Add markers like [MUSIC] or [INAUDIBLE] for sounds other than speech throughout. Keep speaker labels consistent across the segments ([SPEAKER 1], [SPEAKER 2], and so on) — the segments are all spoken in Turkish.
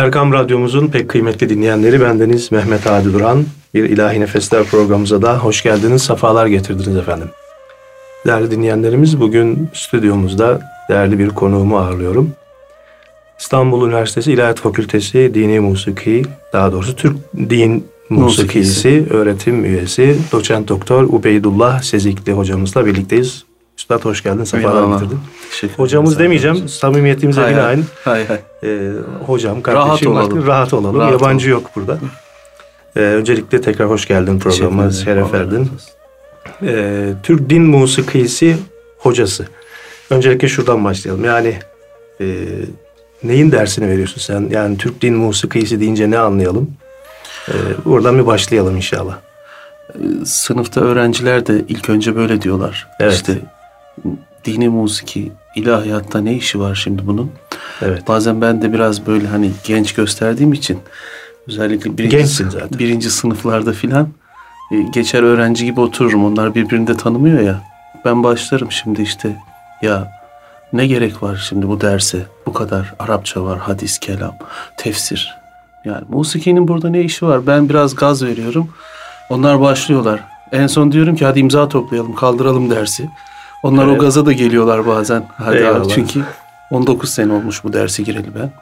[SPEAKER 1] Erkam Radyomuzun pek kıymetli dinleyenleri bendeniz Mehmet Adi Duran. Bir İlahi Nefesler programımıza da hoş geldiniz, sefalar getirdiniz efendim. Değerli dinleyenlerimiz bugün stüdyomuzda değerli bir konuğumu ağırlıyorum. İstanbul Üniversitesi İlahiyat Fakültesi Dini Musiki, daha doğrusu Türk Din Musikisi öğretim üyesi doçent doktor Ubeydullah Sezikli hocamızla birlikteyiz. Üstad hoş geldin, sefalar getirdin. Hocamız demeyeceğim, hocam. samimiyetimize
[SPEAKER 2] hay
[SPEAKER 1] binaen.
[SPEAKER 2] Hay hay.
[SPEAKER 1] E, hocam, kardeşim, rahat olalım. Rahat olalım. Rahat Yabancı olalım. yok burada. E, öncelikle tekrar hoş geldin programa, şeref verdin. E, Türk Din Musikisi hocası. Öncelikle şuradan başlayalım. Yani e, neyin dersini veriyorsun sen? Yani Türk Din Musikisi deyince ne anlayalım? E, buradan bir başlayalım inşallah.
[SPEAKER 2] Sınıfta öğrenciler de ilk önce böyle diyorlar. Evet. İşte dini musiki, ilahiyatta ne işi var şimdi bunun? Evet. Bazen ben de biraz böyle hani genç gösterdiğim için özellikle birinci, zaten. birinci sınıflarda filan e, geçer öğrenci gibi otururum. Onlar birbirini de tanımıyor ya. Ben başlarım şimdi işte ya ne gerek var şimdi bu derse? Bu kadar Arapça var, hadis, kelam, tefsir. Yani musikinin burada ne işi var? Ben biraz gaz veriyorum. Onlar başlıyorlar. En son diyorum ki hadi imza toplayalım, kaldıralım dersi. Onlar evet. o gaza da geliyorlar bazen. Hadi abi çünkü 19 sene olmuş bu derse gireli ben.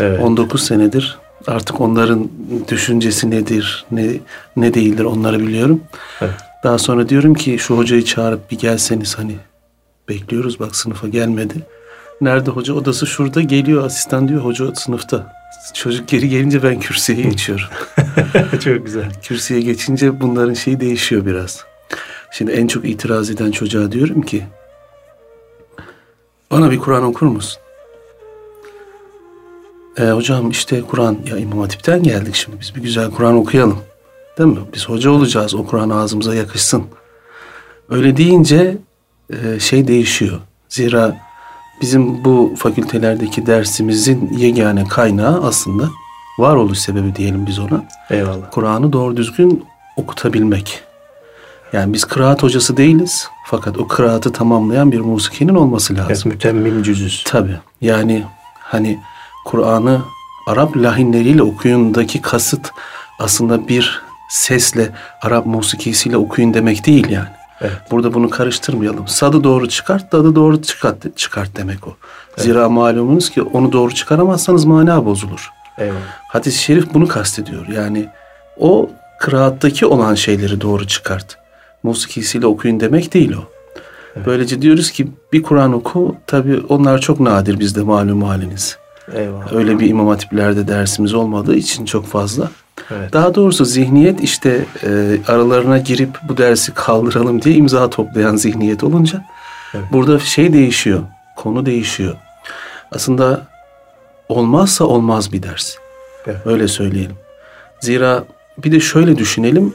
[SPEAKER 2] Evet. 19 senedir artık onların düşüncesi nedir, ne ne değildir onları biliyorum. Evet. Daha sonra diyorum ki şu hocayı çağırıp bir gelseniz hani bekliyoruz bak sınıfa gelmedi. Nerede hoca? Odası şurada geliyor asistan diyor hoca sınıfta. Çocuk geri gelince ben kürsüye geçiyorum. [LAUGHS]
[SPEAKER 1] Çok güzel.
[SPEAKER 2] Kürsüye geçince bunların şeyi değişiyor biraz. Şimdi en çok itiraz eden çocuğa diyorum ki bana bir Kur'an okur musun? E, hocam işte Kur'an ya İmam Hatip'ten geldik şimdi biz bir güzel Kur'an okuyalım. Değil mi? Biz hoca olacağız o Kur'an ağzımıza yakışsın. Öyle deyince e, şey değişiyor. Zira bizim bu fakültelerdeki dersimizin yegane kaynağı aslında varoluş sebebi diyelim biz ona.
[SPEAKER 1] Eyvallah.
[SPEAKER 2] Kur'an'ı doğru düzgün okutabilmek. Yani biz kıraat hocası değiliz. Fakat o kıraatı tamamlayan bir musikinin olması lazım. Evet,
[SPEAKER 1] mütemmim cüzüz.
[SPEAKER 2] Tabii. Yani hani Kur'an'ı Arap lahinleriyle okuyundaki kasıt aslında bir sesle Arap musikisiyle okuyun demek değil yani. Evet. Burada bunu karıştırmayalım. Sadı doğru çıkart, dadı doğru çıkart, çıkart demek o. Evet. Zira malumunuz ki onu doğru çıkaramazsanız mana bozulur.
[SPEAKER 1] Eyvallah.
[SPEAKER 2] Hadis-i şerif bunu kastediyor. Yani o kıraattaki olan şeyleri doğru çıkart musikisiyle okuyun demek değil o. Evet. Böylece diyoruz ki bir Kur'an oku. Tabi onlar çok nadir bizde malum haliniz. Eyvallah. Öyle bir imam hatiplerde dersimiz olmadığı için çok fazla. Evet. Daha doğrusu zihniyet işte e, aralarına girip bu dersi kaldıralım diye imza toplayan zihniyet olunca evet. burada şey değişiyor. Konu değişiyor. Aslında olmazsa olmaz bir ders. Evet. Öyle söyleyelim. Zira bir de şöyle düşünelim.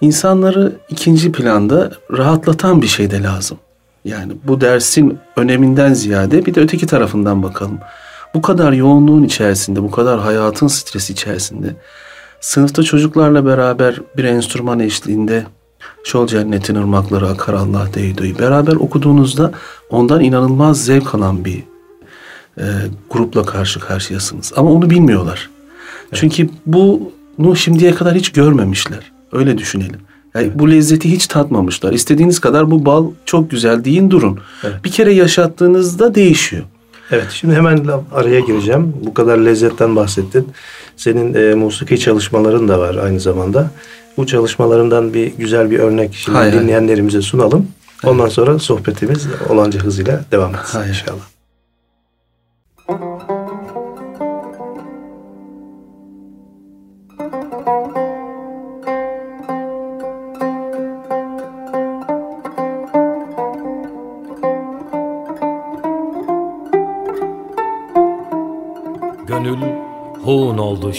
[SPEAKER 2] İnsanları ikinci planda rahatlatan bir şey de lazım. Yani bu dersin öneminden ziyade bir de öteki tarafından bakalım. Bu kadar yoğunluğun içerisinde, bu kadar hayatın stresi içerisinde sınıfta çocuklarla beraber bir enstrüman eşliğinde Şol cennetin ırmakları akar Allah deydoyu beraber okuduğunuzda ondan inanılmaz zevk alan bir e, grupla karşı karşıyasınız. Ama onu bilmiyorlar. Evet. Çünkü bunu şimdiye kadar hiç görmemişler. Öyle düşünelim. Yani evet. bu lezzeti hiç tatmamışlar. İstediğiniz kadar bu bal çok güzel deyin durun. Evet. Bir kere yaşattığınızda değişiyor.
[SPEAKER 1] Evet şimdi hemen araya gireceğim. Bu kadar lezzetten bahsettin. Senin e, musiki çalışmaların da var aynı zamanda. Bu çalışmalarından bir güzel bir örnek şimdi hay dinleyenlerimize hay. sunalım. Ondan sonra sohbetimiz olanca hızıyla devam etsin hay. inşallah.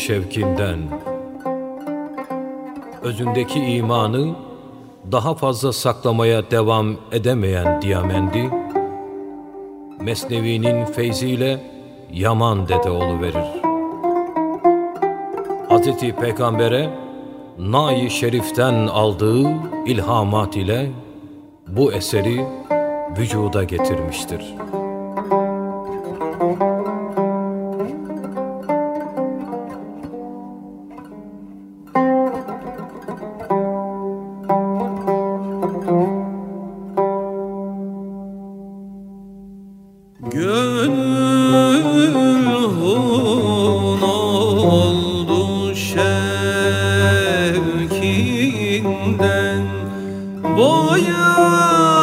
[SPEAKER 3] Şevkinden Özündeki imanı daha fazla saklamaya devam edemeyen Diyamendi Mesnevi'nin feyziyle Yaman dede verir. Hazreti Peygamber'e Nay Şerif'ten aldığı ilhamat ile bu eseri vücuda getirmiştir.''
[SPEAKER 4] Evet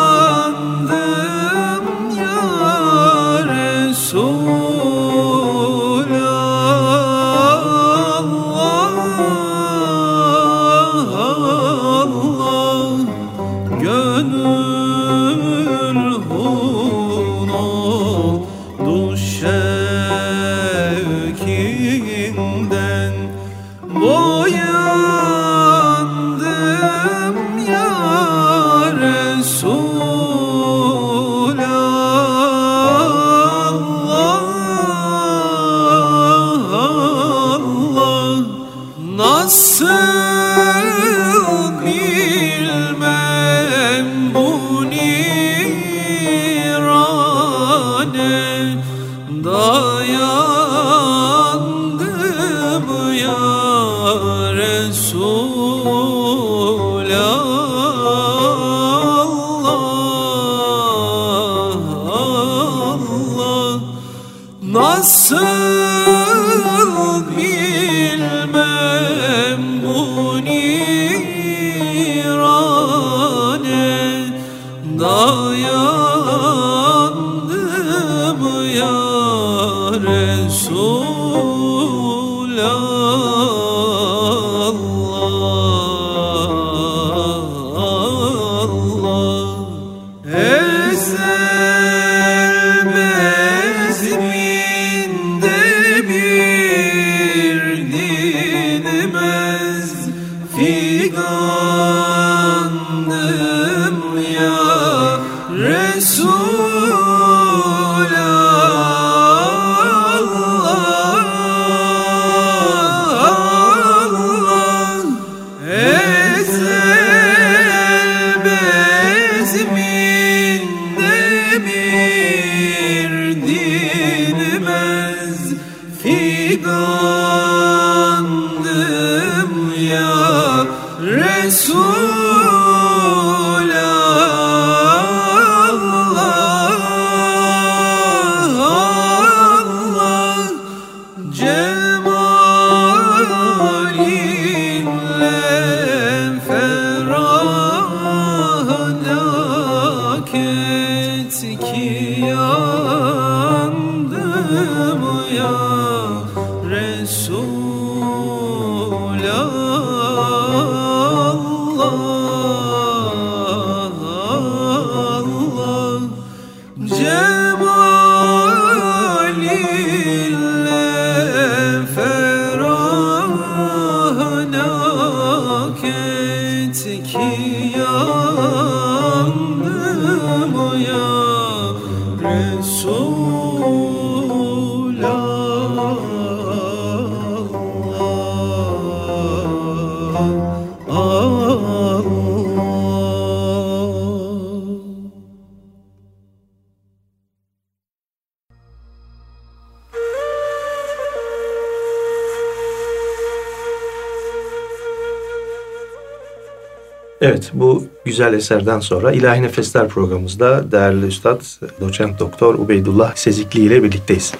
[SPEAKER 4] eserden sonra İlahi Nefesler programımızda değerli Üstad Doçent Doktor Ubeydullah Sezikli ile birlikteyiz.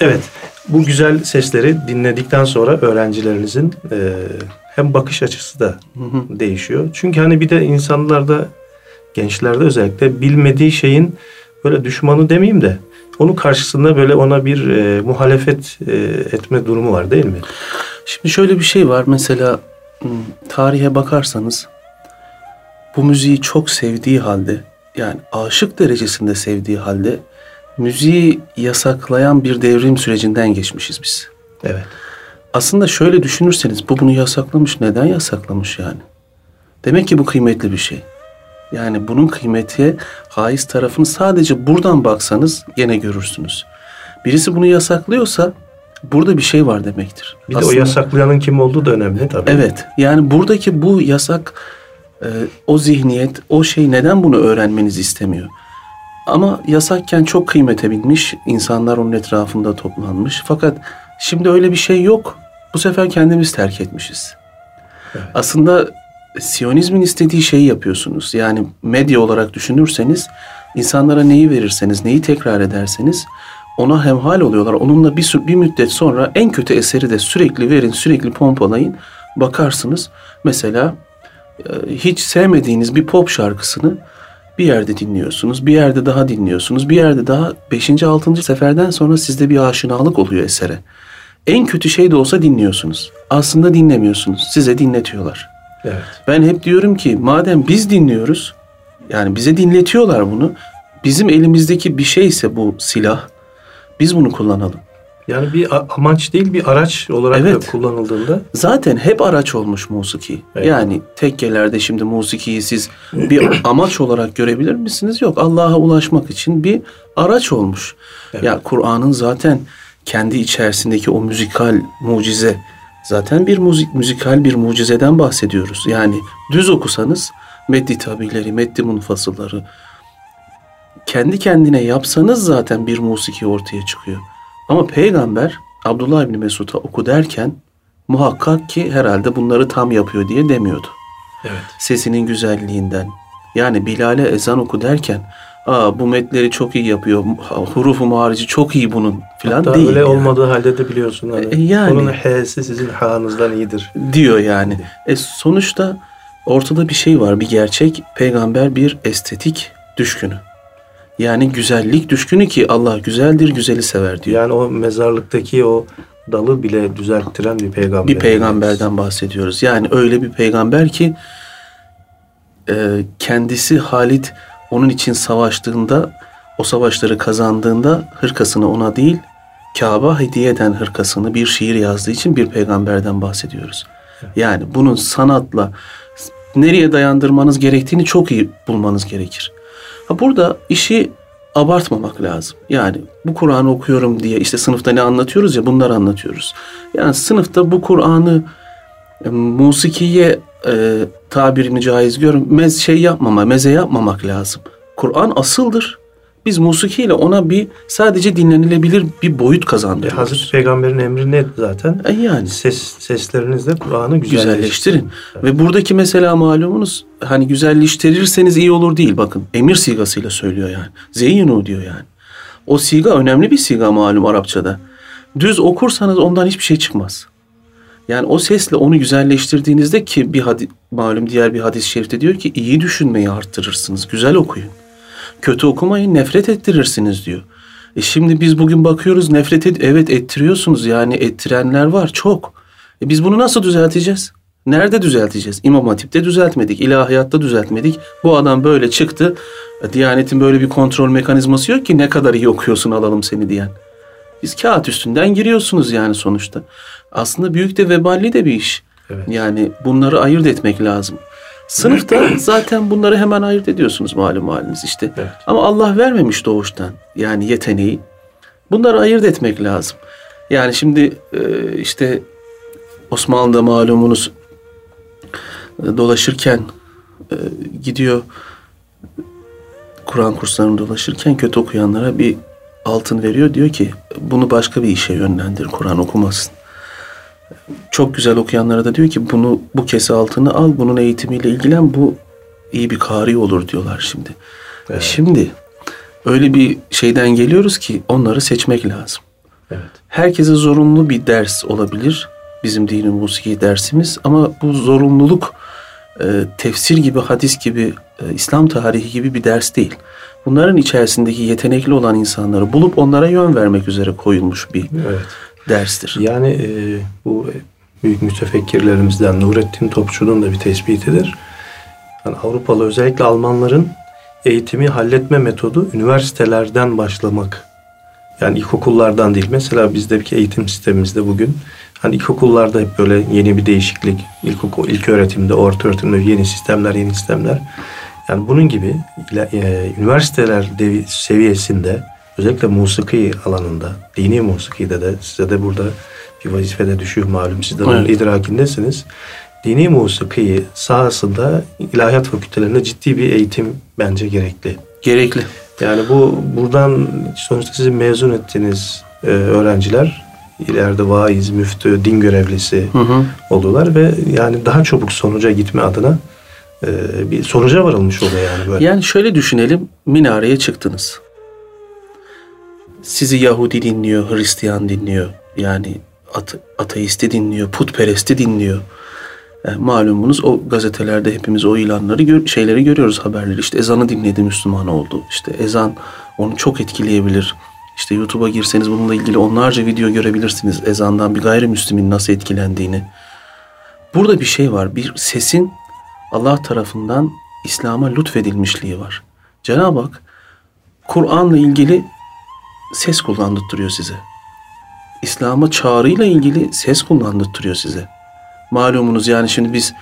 [SPEAKER 4] Evet bu güzel sesleri dinledikten sonra öğrencilerinizin e, hem bakış açısı da değişiyor. Çünkü hani bir de insanlarda gençlerde özellikle bilmediği şeyin böyle düşmanı demeyeyim de onun karşısında böyle ona bir e, muhalefet e, etme durumu var değil mi?
[SPEAKER 2] Şimdi şöyle bir şey var mesela tarihe bakarsanız bu müziği çok sevdiği halde yani aşık derecesinde sevdiği halde müziği yasaklayan bir devrim sürecinden geçmişiz biz.
[SPEAKER 4] Evet.
[SPEAKER 2] Aslında şöyle düşünürseniz bu bunu yasaklamış. Neden yasaklamış yani? Demek ki bu kıymetli bir şey. Yani bunun kıymeti haiz tarafını sadece buradan baksanız gene görürsünüz. Birisi bunu yasaklıyorsa burada bir şey var demektir.
[SPEAKER 4] Bir Aslında, de o yasaklayanın kim olduğu da önemli tabii.
[SPEAKER 2] Evet. Yani buradaki bu yasak e, o zihniyet, o şey neden bunu öğrenmenizi istemiyor? Ama yasakken çok kıymete binmiş, insanlar onun etrafında toplanmış. Fakat şimdi öyle bir şey yok. Bu sefer kendimiz terk etmişiz. Evet. Aslında Siyonizmin istediği şeyi yapıyorsunuz. Yani medya olarak düşünürseniz, insanlara neyi verirseniz, neyi tekrar ederseniz ona hemhal oluyorlar. Onunla bir, bir müddet sonra en kötü eseri de sürekli verin, sürekli pompalayın. Bakarsınız mesela hiç sevmediğiniz bir pop şarkısını bir yerde dinliyorsunuz, bir yerde daha dinliyorsunuz, bir yerde daha 5. 6. seferden sonra sizde bir aşinalık oluyor esere. En kötü şey de olsa dinliyorsunuz. Aslında dinlemiyorsunuz. Size dinletiyorlar.
[SPEAKER 1] Evet.
[SPEAKER 2] Ben hep diyorum ki madem biz dinliyoruz, yani bize dinletiyorlar bunu. Bizim elimizdeki bir şeyse bu silah, biz bunu kullanalım.
[SPEAKER 1] Yani bir amaç değil bir araç olarak
[SPEAKER 2] Evet.
[SPEAKER 1] da kullanıldığında
[SPEAKER 2] Zaten hep araç olmuş musiki.
[SPEAKER 1] Evet.
[SPEAKER 2] Yani tekkelerde şimdi musikiyi siz bir [CLEARS THROAT] amaç olarak görebilir misiniz? Yok. Allah'a ulaşmak için bir araç olmuş.
[SPEAKER 1] Evet.
[SPEAKER 2] Ya Kur'an'ın zaten kendi içerisindeki o müzikal mucize zaten bir müzik müzikal bir mucizeden bahsediyoruz. Yani düz okusanız meddi tabileri, meddi munfasılları kendi kendine yapsanız zaten bir musiki ortaya çıkıyor. Ama peygamber Abdullah İbni Mesud'a oku derken muhakkak ki herhalde bunları tam yapıyor diye demiyordu.
[SPEAKER 1] evet.
[SPEAKER 2] Sesinin güzelliğinden. Yani Bilal'e ezan oku derken Aa bu metleri çok iyi yapıyor. Hurufu muharici çok iyi bunun filan değil.
[SPEAKER 1] öyle
[SPEAKER 2] yani.
[SPEAKER 1] olmadığı halde de biliyorsun hani
[SPEAKER 2] E, yani.
[SPEAKER 1] onun H'si sizin H'nızdan iyidir.
[SPEAKER 2] diyor yani. E sonuçta ortada bir şey var, bir gerçek. Peygamber bir estetik düşkünü. Yani güzellik düşkünü ki Allah güzeldir, güzeli sever diyor.
[SPEAKER 1] Yani o mezarlıktaki o dalı bile düzelttiren bir peygamber.
[SPEAKER 2] bir peygamberden bahsediyoruz. Yani öyle bir peygamber ki e, kendisi Halit onun için savaştığında o savaşları kazandığında hırkasını ona değil Kabe hediye eden hırkasını bir şiir yazdığı için bir peygamberden bahsediyoruz. Yani bunun sanatla nereye dayandırmanız gerektiğini çok iyi bulmanız gerekir. Ha burada işi abartmamak lazım. Yani bu Kur'an'ı okuyorum diye işte sınıfta ne anlatıyoruz ya bunları anlatıyoruz. Yani sınıfta bu Kur'an'ı e, musikiye e, tabirini caiz görün mez şey yapmama, meze yapmamak lazım. Kur'an asıldır. Biz musikiyle ona bir sadece dinlenilebilir bir boyut
[SPEAKER 1] E,
[SPEAKER 2] kazandırıyoruz.
[SPEAKER 1] Hazreti Peygamber'in emri ne zaten?
[SPEAKER 2] E yani
[SPEAKER 1] Ses seslerinizle Kur'an'ı güzelleştirin.
[SPEAKER 2] güzelleştirin. Ve buradaki mesela malumunuz hani güzelleştirirseniz iyi olur değil bakın. Emir sigasıyla söylüyor yani. Zeyyinu diyor yani. O siga önemli bir siga malum Arapçada. Düz okursanız ondan hiçbir şey çıkmaz. Yani o sesle onu güzelleştirdiğinizde ki bir hadi, malum diğer bir hadis-i şerifte diyor ki iyi düşünmeyi arttırırsınız. Güzel okuyun. Kötü okumayın nefret ettirirsiniz diyor. E şimdi biz bugün bakıyoruz nefret et, evet ettiriyorsunuz yani ettirenler var çok. E biz bunu nasıl düzelteceğiz? Nerede düzelteceğiz? İmam Hatip'te düzeltmedik, ilahiyatta düzeltmedik. Bu adam böyle çıktı. E, Diyanetin böyle bir kontrol mekanizması yok ki ne kadar iyi okuyorsun alalım seni diyen. Biz kağıt üstünden giriyorsunuz yani sonuçta. Aslında büyük de veballi de bir iş.
[SPEAKER 1] Evet.
[SPEAKER 2] Yani bunları ayırt etmek lazım. Sınıfta [CLEARS THROAT] zaten bunları hemen ayırt ediyorsunuz malum haliniz işte.
[SPEAKER 1] Evet.
[SPEAKER 2] Ama Allah vermemiş doğuştan yani yeteneği. Bunları ayırt etmek lazım. Yani şimdi e, işte Osmanlı'da malumunuz e, dolaşırken e, gidiyor Kur'an kurslarını dolaşırken kötü okuyanlara bir altın veriyor. Diyor ki bunu başka bir işe yönlendir Kur'an okumasın. Çok güzel okuyanlara da diyor ki bunu bu kese altını al bunun eğitimiyle ilgilen bu iyi bir kari olur diyorlar şimdi.
[SPEAKER 1] Evet.
[SPEAKER 2] Şimdi öyle bir şeyden geliyoruz ki onları seçmek lazım.
[SPEAKER 1] Evet.
[SPEAKER 2] Herkese zorunlu bir ders olabilir bizim dinin musiki dersimiz ama bu zorunluluk e, tefsir gibi, hadis gibi, e, İslam tarihi gibi bir ders değil. Bunların içerisindeki yetenekli olan insanları bulup onlara yön vermek üzere koyulmuş bir
[SPEAKER 1] Evet.
[SPEAKER 2] Derstir.
[SPEAKER 1] Yani e, bu büyük mütefekkirlerimizden Nurettin Topçu'nun da bir tespitidir. Yani Avrupalı özellikle Almanların eğitimi halletme metodu üniversitelerden başlamak. Yani ilkokullardan değil. Mesela bizdeki eğitim sistemimizde bugün hani ilkokullarda hep böyle yeni bir değişiklik, ilkokul, ilk öğretimde, orta öğretimde yeni sistemler, yeni sistemler. Yani bunun gibi e, üniversiteler seviyesinde özellikle musiki alanında, dini musikide de size de burada bir vazifede düşüyor malum. Siz de
[SPEAKER 2] Evet.
[SPEAKER 1] idrakindesiniz. Dini musiki sahasında ilahiyat fakültelerinde ciddi bir eğitim bence gerekli.
[SPEAKER 2] Gerekli.
[SPEAKER 1] Yani bu buradan sonuçta sizi mezun ettiğiniz e, öğrenciler ileride vaiz, müftü, din görevlisi
[SPEAKER 2] Hı hı.
[SPEAKER 1] oluyorlar ve yani daha çabuk sonuca gitme adına e, bir sonuca varılmış oluyor yani böyle.
[SPEAKER 2] Yani şöyle düşünelim, minareye çıktınız. Sizi Yahudi dinliyor, Hristiyan dinliyor. Yani ate- ateisti dinliyor, putperesti dinliyor. Yani malumunuz o gazetelerde hepimiz o ilanları, gör, şeyleri görüyoruz haberleri. İşte ezanı dinledi Müslüman oldu. İşte ezan onu çok etkileyebilir. İşte YouTube'a girseniz bununla ilgili onlarca video görebilirsiniz. Ezandan bir gayrimüslimin nasıl etkilendiğini. Burada bir şey var. Bir sesin Allah tarafından İslam'a lütfedilmişliği var. Cenab-ı Hak Kur'an'la ilgili ses kullandırtıyor size. İslam'a çağrıyla ilgili ses kullandırtıyor size. Malumunuz yani şimdi biz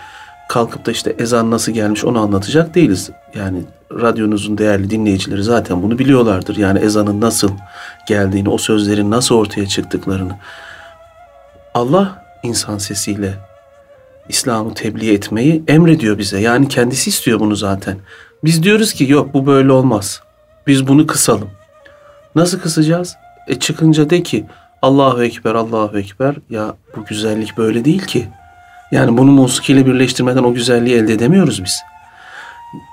[SPEAKER 2] kalkıp da işte ezan nasıl gelmiş onu anlatacak değiliz. Yani radyonuzun değerli dinleyicileri zaten bunu biliyorlardır. Yani ezanın nasıl geldiğini, o sözlerin nasıl ortaya çıktıklarını. Allah insan sesiyle İslam'ı tebliğ etmeyi emrediyor bize. Yani kendisi istiyor bunu zaten. Biz diyoruz ki yok bu böyle olmaz. Biz bunu kısalım. Nasıl kısacağız? E çıkınca de ki Allahu Ekber, Allahu Ekber. Ya bu güzellik böyle değil ki. Yani bunu musikiyle birleştirmeden o güzelliği elde edemiyoruz biz.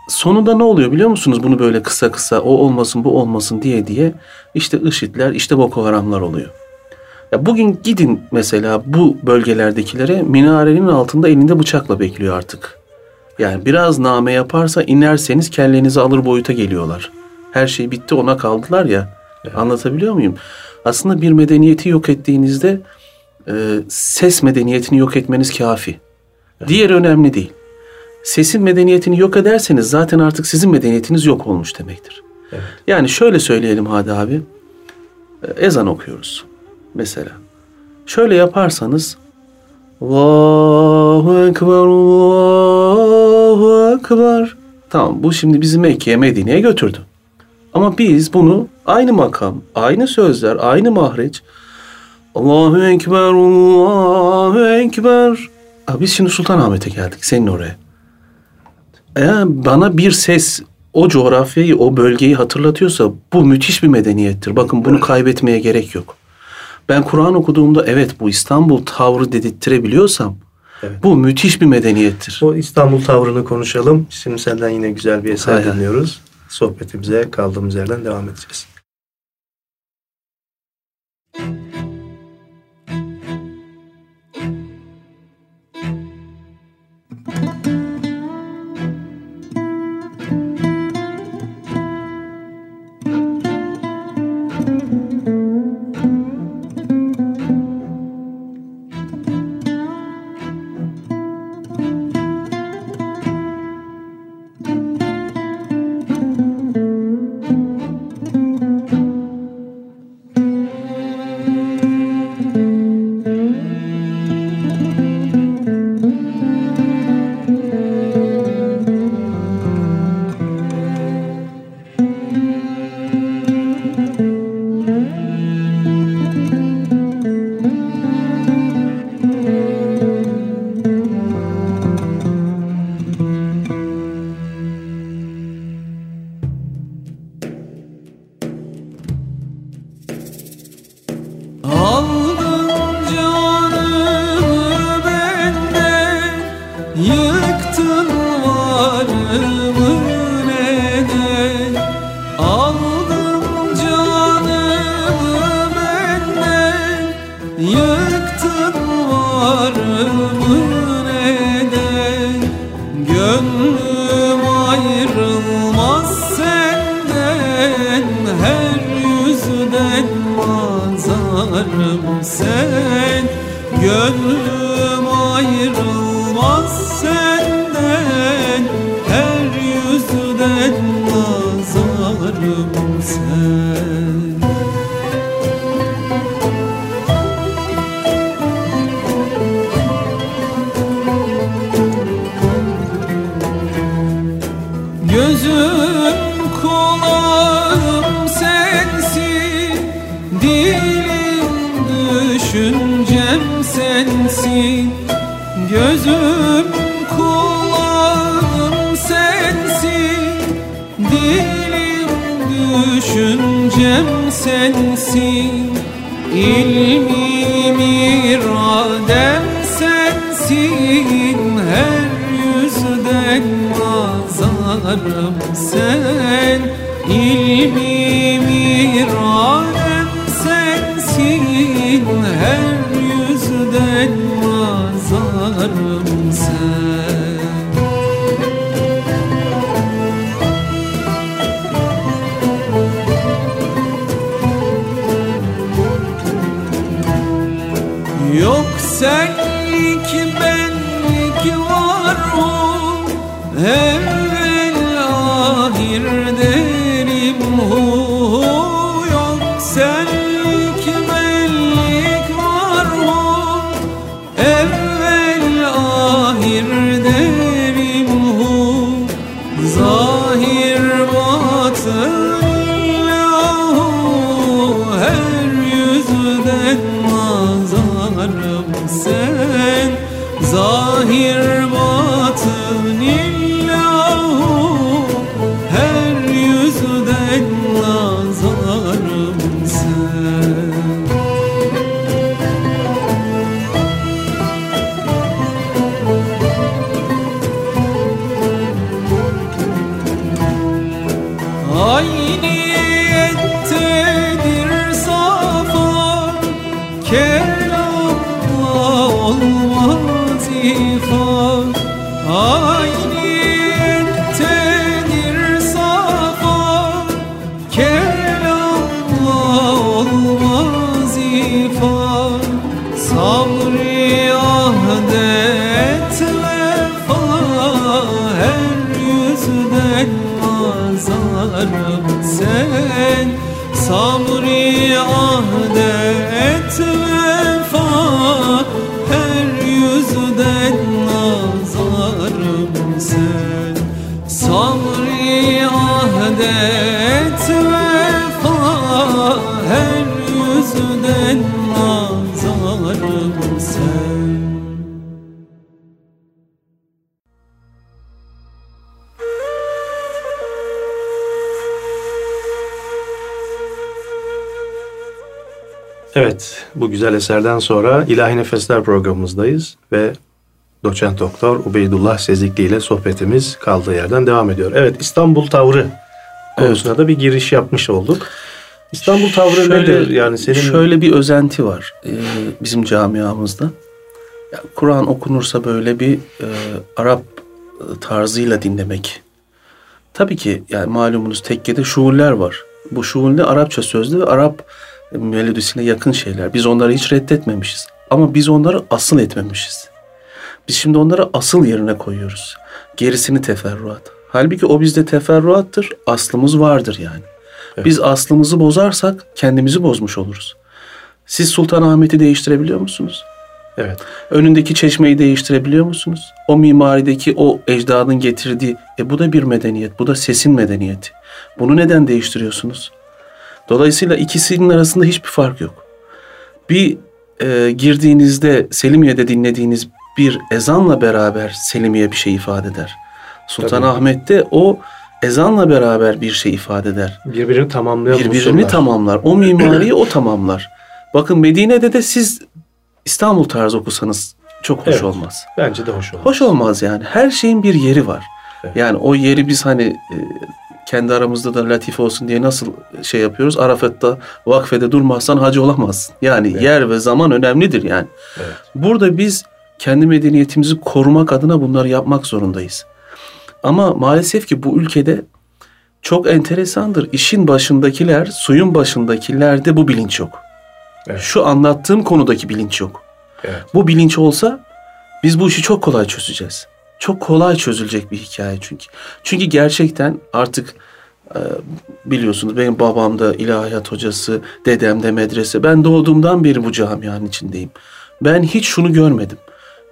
[SPEAKER 2] Sonunda ne oluyor biliyor musunuz? Bunu böyle kısa kısa o olmasın bu olmasın diye diye işte IŞİD'ler işte Boko Haramlar oluyor. Ya bugün gidin mesela bu bölgelerdekilere minarenin altında elinde bıçakla bekliyor artık. Yani biraz name yaparsa inerseniz kellenizi alır boyuta geliyorlar. Her şey bitti ona kaldılar ya. Evet. Anlatabiliyor muyum? Aslında bir medeniyeti yok ettiğinizde e, ses medeniyetini yok etmeniz kafi. Evet. Diğer önemli değil. Sesin medeniyetini yok ederseniz zaten artık sizin medeniyetiniz yok olmuş demektir. Evet. Yani şöyle söyleyelim Hadi abi. E, ezan okuyoruz mesela. Şöyle yaparsanız Allahu Ekber, Allahu Ekber. Tamam bu şimdi bizi Mekke'ye Medine'ye götürdü. Ama biz bunu aynı makam, aynı sözler, aynı mahreç Allahu Ekber, Allahu Ekber. Abi biz şimdi Sultanahmet'e geldik senin oraya. Eğer bana bir ses o coğrafyayı, o bölgeyi hatırlatıyorsa bu müthiş bir medeniyettir. Bakın bunu kaybetmeye gerek yok. Ben Kur'an okuduğumda evet bu İstanbul tavrı dedirttirebiliyorsam evet. bu müthiş bir medeniyettir.
[SPEAKER 4] O İstanbul tavrını konuşalım. Şimdi senden yine güzel bir eser hay dinliyoruz. Sohbetimize kaldığımız yerden devam edeceğiz.
[SPEAKER 5] Her yüzden nazarım sen
[SPEAKER 4] yüzden azarım sen. Sabri ahdet vefa
[SPEAKER 1] bu güzel eserden sonra İlahi Nefesler programımızdayız ve doçent doktor Ubeydullah Sezikli ile sohbetimiz kaldığı yerden devam ediyor. Evet, İstanbul tavrı konusuna da bir giriş yapmış olduk. İstanbul tavrı nedir? Yani senin
[SPEAKER 2] Şöyle bir özenti var e, bizim camiamızda. Ya, Kur'an okunursa böyle bir e, Arap e, tarzıyla dinlemek. Tabii ki yani malumunuz tekkede şuuller var. Bu şuuller Arapça sözlü ve Arap melodisine yakın şeyler. Biz onları hiç reddetmemişiz. Ama biz onları asıl etmemişiz. Biz şimdi onları asıl yerine koyuyoruz. Gerisini teferruat. Halbuki o bizde teferruattır. Aslımız vardır yani. Biz aslımızı bozarsak kendimizi bozmuş oluruz. Siz Sultanahmet'i değiştirebiliyor musunuz?
[SPEAKER 1] evet,
[SPEAKER 2] Önündeki çeşmeyi değiştirebiliyor musunuz? O mimarideki o ecdadın getirdiği, e bu da bir medeniyet, bu da sesin medeniyeti. Bunu neden değiştiriyorsunuz? Dolayısıyla ikisinin arasında hiçbir fark yok. Bir e, girdiğinizde Selimiye'de dinlediğiniz bir ezanla beraber Selimiye bir şey ifade eder. Sultanahmet'te o ezanla beraber bir şey ifade eder.
[SPEAKER 1] birbirini tamamlayan
[SPEAKER 2] Birbirini
[SPEAKER 1] unsurlar.
[SPEAKER 2] tamamlar. O mimariyi o tamamlar. Bakın Medine'de de siz İstanbul tarzı okusanız çok hoş
[SPEAKER 1] Evet.
[SPEAKER 2] olmaz.
[SPEAKER 1] Bence de hoş olur.
[SPEAKER 2] Hoş olmaz yani. Her şeyin bir yeri var.
[SPEAKER 1] Evet.
[SPEAKER 2] Yani o yeri biz hani e, kendi aramızda da latife olsun diye nasıl şey yapıyoruz? Arafat'ta vakfede durmazsan hacı olamazsın. Yani
[SPEAKER 1] Evet.
[SPEAKER 2] yer ve zaman önemlidir yani.
[SPEAKER 1] Evet.
[SPEAKER 2] Burada biz kendi medeniyetimizi korumak adına bunları yapmak zorundayız. Ama maalesef ki bu ülkede çok enteresandır. İşin başındakiler, suyun başındakilerde bu bilinç yok.
[SPEAKER 1] Evet.
[SPEAKER 2] Şu anlattığım konudaki bilinç yok.
[SPEAKER 1] Evet.
[SPEAKER 2] Bu bilinç olsa biz bu işi çok kolay çözeceğiz. Çok kolay çözülecek bir hikaye çünkü. Çünkü gerçekten artık e, biliyorsunuz benim babam da ilahiyat hocası, dedem de medrese. Ben doğduğumdan beri bu camianın içindeyim. Ben hiç şunu görmedim.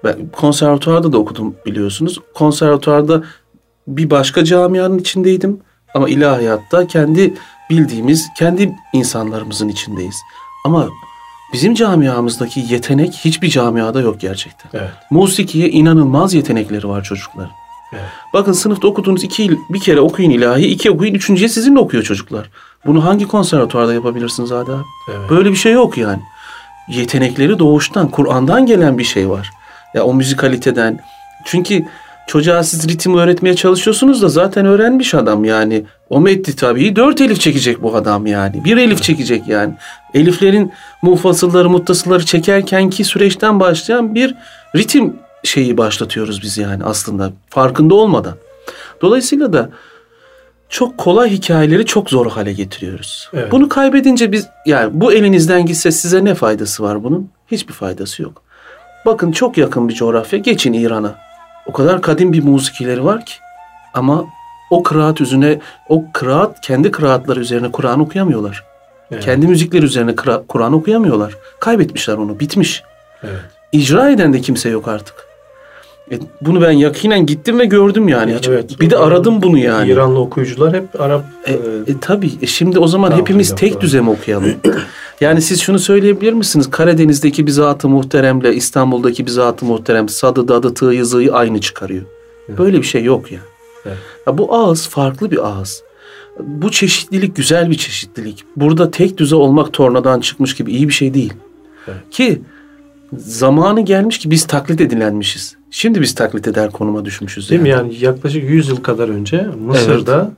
[SPEAKER 2] Ben konservatuvarda da okudum biliyorsunuz. Konservatuvarda bir başka camianın içindeydim. Ama ilahiyatta kendi bildiğimiz, kendi insanlarımızın içindeyiz. Ama bizim camiamızdaki yetenek hiçbir camiada yok gerçekten.
[SPEAKER 1] Evet.
[SPEAKER 2] Musikiye inanılmaz yetenekleri var çocukların.
[SPEAKER 1] Evet.
[SPEAKER 2] Bakın sınıfta okuduğunuz iki yıl bir kere okuyun ilahi, iki okuyun, üçüncüye sizinle okuyor çocuklar. Bunu hangi konservatuvarda yapabilirsiniz Adi abi?
[SPEAKER 1] Evet.
[SPEAKER 2] Böyle bir şey yok yani. Yetenekleri doğuştan, Kur'an'dan gelen bir şey var. Ya o müzikaliteden. Çünkü çocuğa siz ritim öğretmeye çalışıyorsunuz da zaten öğrenmiş adam yani. O metni tabii dört elif çekecek bu adam yani. Bir elif çekecek yani. Eliflerin mufasılları, muttasılları çekerken ki süreçten başlayan bir ritim şeyi başlatıyoruz biz yani aslında farkında olmadan. Dolayısıyla da çok kolay hikayeleri çok zor hale getiriyoruz.
[SPEAKER 1] Evet.
[SPEAKER 2] Bunu kaybedince biz yani bu elinizden gitse size ne faydası var bunun? Hiçbir faydası yok. Bakın çok yakın bir coğrafya. Geçin İran'a. O kadar kadim bir musikileri var ki. Ama o kıraat üzerine, o kıraat, kendi kıraatları üzerine Kur'an okuyamıyorlar.
[SPEAKER 1] Evet.
[SPEAKER 2] Kendi müzikleri üzerine Kur'an okuyamıyorlar. Kaybetmişler onu, bitmiş.
[SPEAKER 1] Evet.
[SPEAKER 2] İcra eden de kimse yok artık. E, bunu ben yakinen gittim ve gördüm yani. Hiç-
[SPEAKER 1] Evet.
[SPEAKER 2] Bir de aradım bunu yani.
[SPEAKER 1] İranlı okuyucular hep Arap
[SPEAKER 2] E,
[SPEAKER 1] e,
[SPEAKER 2] e, tabii. E, şimdi o zaman
[SPEAKER 1] Tamam,
[SPEAKER 2] hepimiz tek
[SPEAKER 1] doğru.
[SPEAKER 2] düze mi okuyalım? [CLEARS THROAT] yani siz şunu söyleyebilir misiniz? Karadeniz'deki bir zatı muhteremle İstanbul'daki bir zatı muhterem sadı dadı tığı zığı aynı çıkarıyor. Böyle bir şey yok ya.
[SPEAKER 1] Evet.
[SPEAKER 2] ya. Bu ağız farklı bir ağız. Bu çeşitlilik güzel bir çeşitlilik. Burada tek düze olmak tornadan çıkmış gibi iyi bir şey değil.
[SPEAKER 1] Evet.
[SPEAKER 2] Ki zamanı gelmiş ki biz taklit edilenmişiz. Şimdi biz taklit eder konuma düşmüşüz.
[SPEAKER 1] değil mi? Yani yaklaşık 100 yıl kadar önce Mısır'da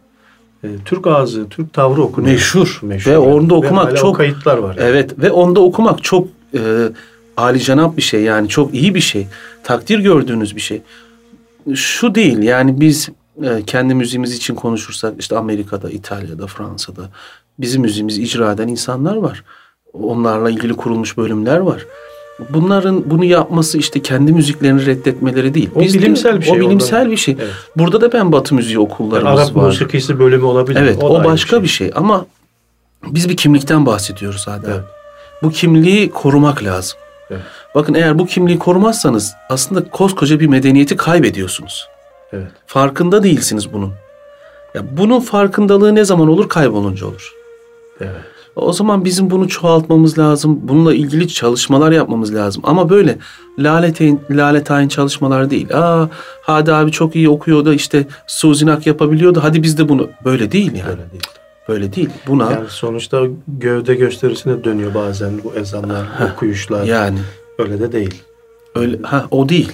[SPEAKER 1] e, Türk ağzı, Türk tavrı okunuyor.
[SPEAKER 2] Meşhur.
[SPEAKER 1] Meşhur.
[SPEAKER 2] Ve orada
[SPEAKER 1] Ve
[SPEAKER 2] okumak
[SPEAKER 1] o
[SPEAKER 2] çok
[SPEAKER 1] kayıtlar var. yani.
[SPEAKER 2] Evet ve onda okumak çok e, âlicanap bir şey yani çok iyi bir şey. Takdir gördüğünüz bir şey. Şu değil yani biz e, kendi müziğimiz için konuşursak işte Amerika'da, İtalya'da, Fransa'da bizim müziğimizi icra eden insanlar var. Onlarla ilgili kurulmuş bölümler var. Bunların bunu yapması işte kendi müziklerini reddetmeleri değil.
[SPEAKER 1] O bilimsel bir şey,
[SPEAKER 2] O bilimsel
[SPEAKER 1] orada.
[SPEAKER 2] bir şey.
[SPEAKER 1] Evet.
[SPEAKER 2] Burada da ben Batı müziği
[SPEAKER 1] Yani
[SPEAKER 2] okullarımız
[SPEAKER 1] Arap
[SPEAKER 2] var.
[SPEAKER 1] musikisi bölümü olabilir.
[SPEAKER 2] Evet o,
[SPEAKER 1] ayrı
[SPEAKER 2] başka bir şey. ama biz bir kimlikten bahsediyoruz Adem.
[SPEAKER 1] Evet.
[SPEAKER 2] Bu kimliği korumak lazım.
[SPEAKER 1] Evet.
[SPEAKER 2] Bakın eğer bu kimliği korumazsanız aslında koskoca bir medeniyeti kaybediyorsunuz.
[SPEAKER 1] Evet.
[SPEAKER 2] Farkında değilsiniz bunun. Ya bunun farkındalığı ne zaman olur? Kaybolunca olur.
[SPEAKER 1] Evet.
[SPEAKER 2] O zaman bizim bunu çoğaltmamız lazım. Bununla ilgili çalışmalar yapmamız lazım. Ama böyle laleteyn, laletayn çalışmalar değil. Aa, Hadi abi çok iyi okuyor da işte Suzinak yapabiliyordu. Hadi biz de bunu. Böyle değil yani.
[SPEAKER 1] Öyle değil.
[SPEAKER 2] Böyle değil. Buna
[SPEAKER 1] Yani sonuçta gövde gösterisine dönüyor bazen bu ezanlar, okuyuşlar.
[SPEAKER 2] yani
[SPEAKER 1] Öyle de değil.
[SPEAKER 2] öyle ha o değil.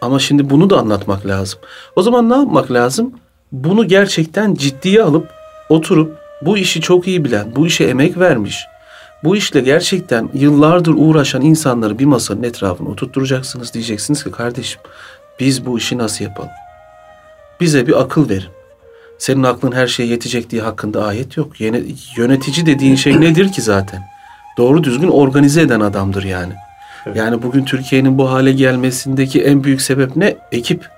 [SPEAKER 2] Ama şimdi bunu da anlatmak lazım. O zaman ne yapmak lazım? Bunu gerçekten ciddiye alıp oturup bu işi çok iyi bilen, bu işe emek vermiş, bu işle gerçekten yıllardır uğraşan insanları bir masanın etrafına oturtturacaksınız. Diyeceksiniz ki kardeşim biz bu işi nasıl yapalım? Bize bir akıl verin. Senin aklın her şeye yetecek diye hakkında ayet yok. Yene- Yönetici dediğin şey nedir ki zaten? Doğru düzgün organize eden adamdır yani.
[SPEAKER 1] Evet.
[SPEAKER 2] Yani bugün Türkiye'nin bu hale gelmesindeki en büyük sebep ne? Ekip.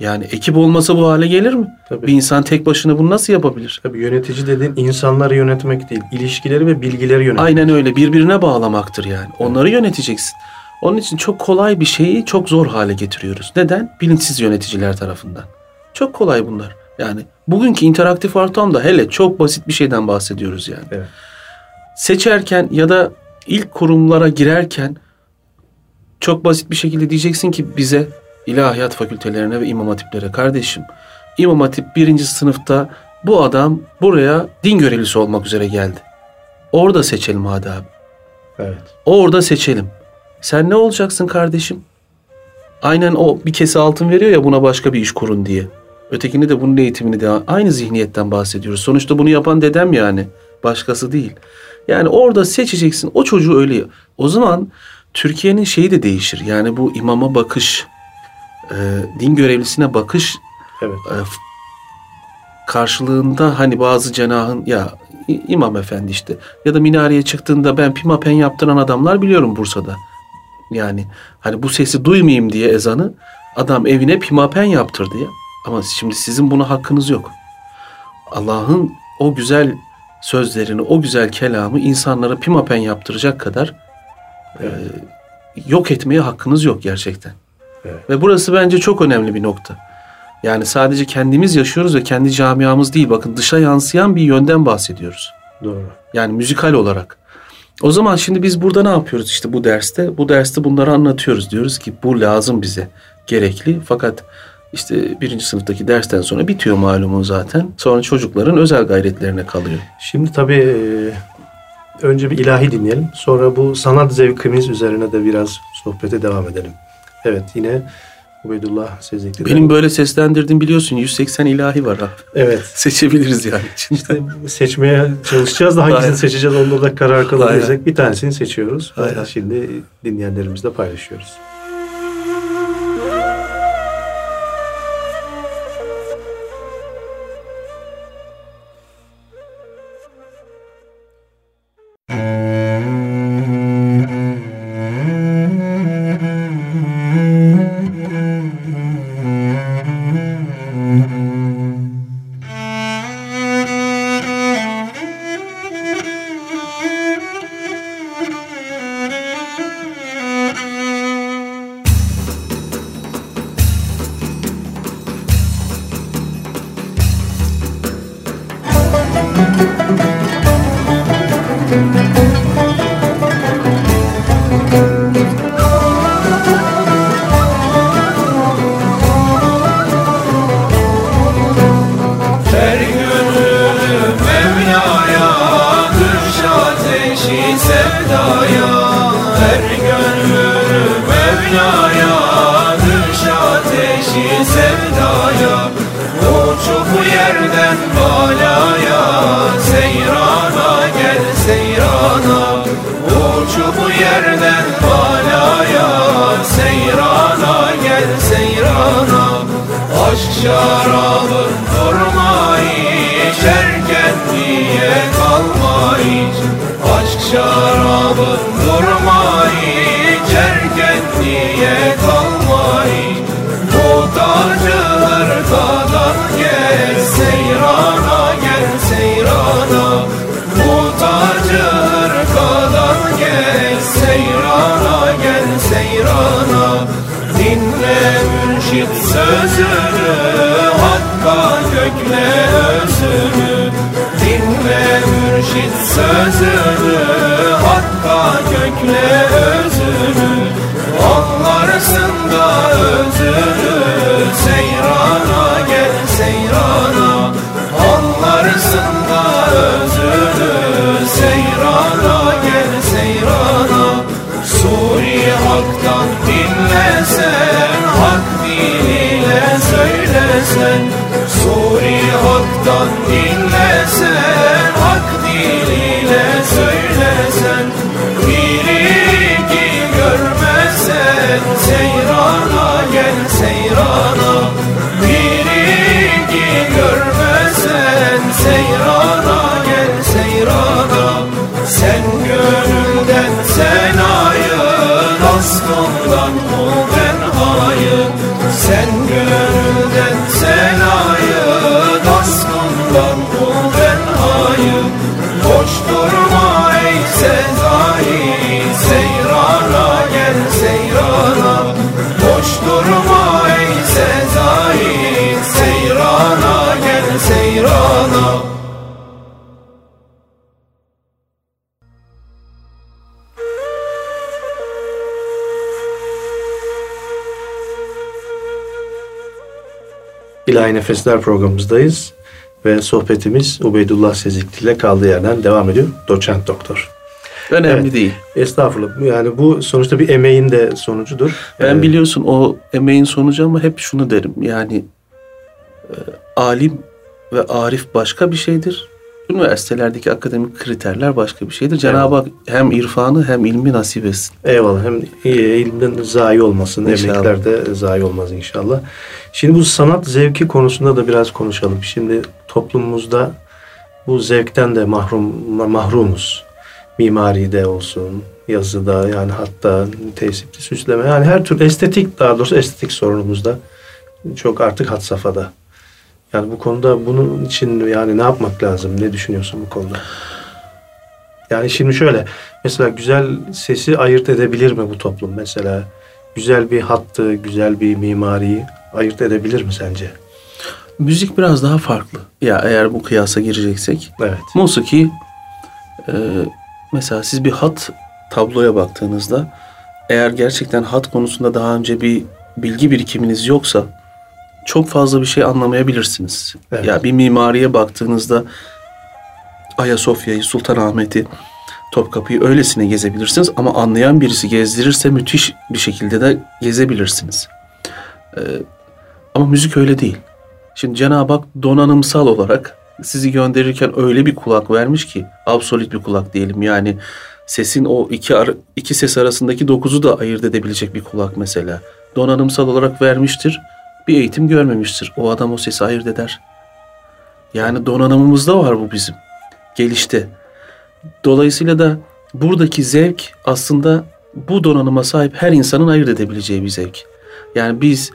[SPEAKER 2] Yani ekip olmasa bu hale gelir mi?
[SPEAKER 1] Tabii.
[SPEAKER 2] Bir insan tek başına bunu nasıl yapabilir?
[SPEAKER 1] Tabii yönetici dediğin insanları yönetmek değil, ilişkileri ve bilgileri yönetmek.
[SPEAKER 2] Aynen öyle birbirine bağlamaktır yani. Onları yöneteceksin. Onun için çok kolay bir şeyi çok zor hale getiriyoruz. Neden? Bilinçsiz yöneticiler tarafından. Çok kolay bunlar. Yani bugünkü interaktif ortamda hele çok basit bir şeyden bahsediyoruz yani.
[SPEAKER 1] Evet.
[SPEAKER 2] Seçerken ya da ilk kurumlara girerken çok basit bir şekilde diyeceksin ki bize ilahiyat fakültelerine ve imam hatiplere kardeşim imam hatip birinci sınıfta bu adam buraya din görevlisi olmak üzere geldi. Orada seçelim hadi abi.
[SPEAKER 1] Evet.
[SPEAKER 2] Orada seçelim. Sen ne olacaksın kardeşim? Aynen o bir kese altın veriyor ya buna başka bir iş kurun diye. Ötekini de bunun eğitimini de aynı zihniyetten bahsediyoruz. Sonuçta bunu yapan dedem yani. Başkası değil. Yani orada seçeceksin. O çocuğu öyle. O zaman Türkiye'nin şeyi de değişir. Yani bu imama bakış, e, din görevlisine bakış
[SPEAKER 1] Evet.
[SPEAKER 2] e, karşılığında hani bazı cenahın ya imam efendi işte ya da minareye çıktığında ben pimapen yaptıran adamlar biliyorum Bursa'da. Yani hani bu sesi duymayayım diye ezanı adam evine pimapen yaptırdı ya. Ama şimdi sizin buna hakkınız yok. Allah'ın o güzel sözlerini, o güzel kelamı insanlara pimapen yaptıracak kadar e, yok etmeye hakkınız yok gerçekten.
[SPEAKER 1] Evet.
[SPEAKER 2] Ve burası bence çok önemli bir nokta. Yani sadece kendimiz yaşıyoruz ve kendi camiamız değil. Bakın dışa yansıyan bir yönden bahsediyoruz.
[SPEAKER 1] Doğru.
[SPEAKER 2] Yani müzikal olarak. O zaman şimdi biz burada ne yapıyoruz işte bu derste? Bu derste bunları anlatıyoruz. Diyoruz ki bu lazım bize. Gerekli. Fakat işte birinci sınıftaki dersten sonra bitiyor malumun zaten. Sonra çocukların özel gayretlerine kalıyor.
[SPEAKER 1] Şimdi tabii e, önce bir ilahi dinleyelim. Sonra bu sanat zevkimiz üzerine de biraz sohbete devam edelim. Evet yine Ubeydullah Sezekli'den.
[SPEAKER 2] Benim böyle seslendirdiğim biliyorsun 180 ilahi var ha.
[SPEAKER 1] Evet. [LAUGHS]
[SPEAKER 2] Seçebiliriz yani.
[SPEAKER 1] İşte seçmeye çalışacağız da hangisini seçeceğiz onu da karar.
[SPEAKER 2] Aynen.
[SPEAKER 1] Bir tanesini seçiyoruz.
[SPEAKER 2] Aynen.
[SPEAKER 1] Şimdi dinleyenlerimizle paylaşıyoruz.
[SPEAKER 4] Sözünü Hakka kökle özünü. Dinle mürşit sözünü Hakka kökle özünü ayın
[SPEAKER 1] İlahi Nefesler programımızdayız ve sohbetimiz Ubeydullah Sezikli ile kaldığı yerden devam ediyor. Doçent doktor.
[SPEAKER 2] Önemli
[SPEAKER 1] Evet.
[SPEAKER 2] değil.
[SPEAKER 1] Estağfurullah. Yani bu sonuçta bir emeğin de sonucudur.
[SPEAKER 2] Ben
[SPEAKER 1] Ee,
[SPEAKER 2] biliyorsun o emeğin sonucu ama hep şunu derim. Yani e, alim ve arif başka bir şeydir. Üniversitelerdeki akademik kriterler başka bir şeydir. Cenab-ı Hak hem irfanı hem ilmi nasip etsin.
[SPEAKER 1] Eyvallah. Hem iyi, elimden zayi olmasın.
[SPEAKER 2] İnşallah.
[SPEAKER 1] Emekler de zayi olmaz inşallah. Şimdi bu sanat zevki konusunda da biraz konuşalım. Şimdi toplumumuzda bu zevkten de mahrum mahrumuz. Mimaride olsun, yazıda yani hatta tesipli süsleme yani her tür estetik daha doğrusu estetik sorunumuzda çok artık had safhada. Yani bu konuda bunun için yani ne yapmak lazım? Ne düşünüyorsun bu konuda? Yani şimdi şöyle mesela güzel sesi ayırt edebilir mi bu toplum mesela? Güzel bir hattı, güzel bir mimariyi ayırt edebilir mi sence?
[SPEAKER 2] Müzik biraz daha farklı. Ya eğer bu kıyasa gireceksek.
[SPEAKER 1] Evet.
[SPEAKER 2] Musiki e, mesela siz bir hat tabloya baktığınızda eğer gerçekten hat konusunda daha önce bir bilgi birikiminiz yoksa çok fazla bir şey anlamayabilirsiniz.
[SPEAKER 1] Evet.
[SPEAKER 2] Ya bir mimariye baktığınızda Ayasofya'yı, Sultanahmet'i, Topkapı'yı öylesine gezebilirsiniz ama anlayan birisi gezdirirse müthiş bir şekilde de gezebilirsiniz. Ee, ama müzik öyle değil. Şimdi Cenab-ı Hak donanımsal olarak sizi gönderirken öyle bir kulak vermiş ki absolut bir kulak diyelim yani sesin o iki ar- iki ses arasındaki dokuzu da ayırt edebilecek bir kulak mesela. Donanımsal olarak vermiştir. Bir eğitim görmemiştir. O adam o sesi ayırt eder. Yani donanımımızda var bu bizim. Gelişte. Dolayısıyla da buradaki zevk aslında bu donanıma sahip her insanın ayırt edebileceği bir zevk. Yani biz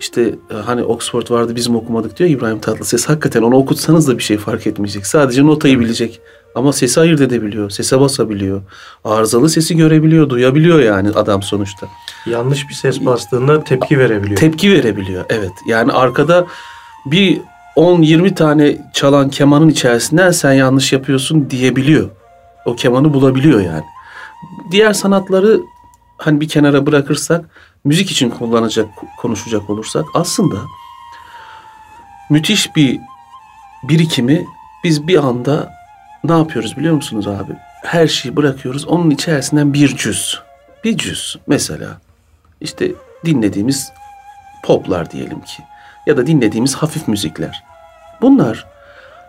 [SPEAKER 2] işte e, hani Oxford vardı bizim okumadık diyor İbrahim Tatlıses. Hakikaten onu okutsanız da bir şey fark etmeyecek. Sadece notayı bilecek. Ama sesi ayırt edebiliyor. Sese basabiliyor. Arızalı sesi görebiliyor, duyabiliyor yani adam sonuçta.
[SPEAKER 1] Yanlış bir ses bastığında tepki verebiliyor.
[SPEAKER 2] Tepki verebiliyor. Evet. Yani arkada bir 10-20 tane çalan kemanın içerisinden sen yanlış yapıyorsun diyebiliyor. O kemanı bulabiliyor yani. Diğer sanatları hani bir kenara bırakırsak müzik için kullanacak konuşacak olursak aslında müthiş bir birikimi biz bir anda ne yapıyoruz biliyor musunuz abi? Her şeyi bırakıyoruz. Onun içerisinden bir cüz. Bir cüz mesela işte dinlediğimiz poplar diyelim ki ya da dinlediğimiz hafif müzikler. Bunlar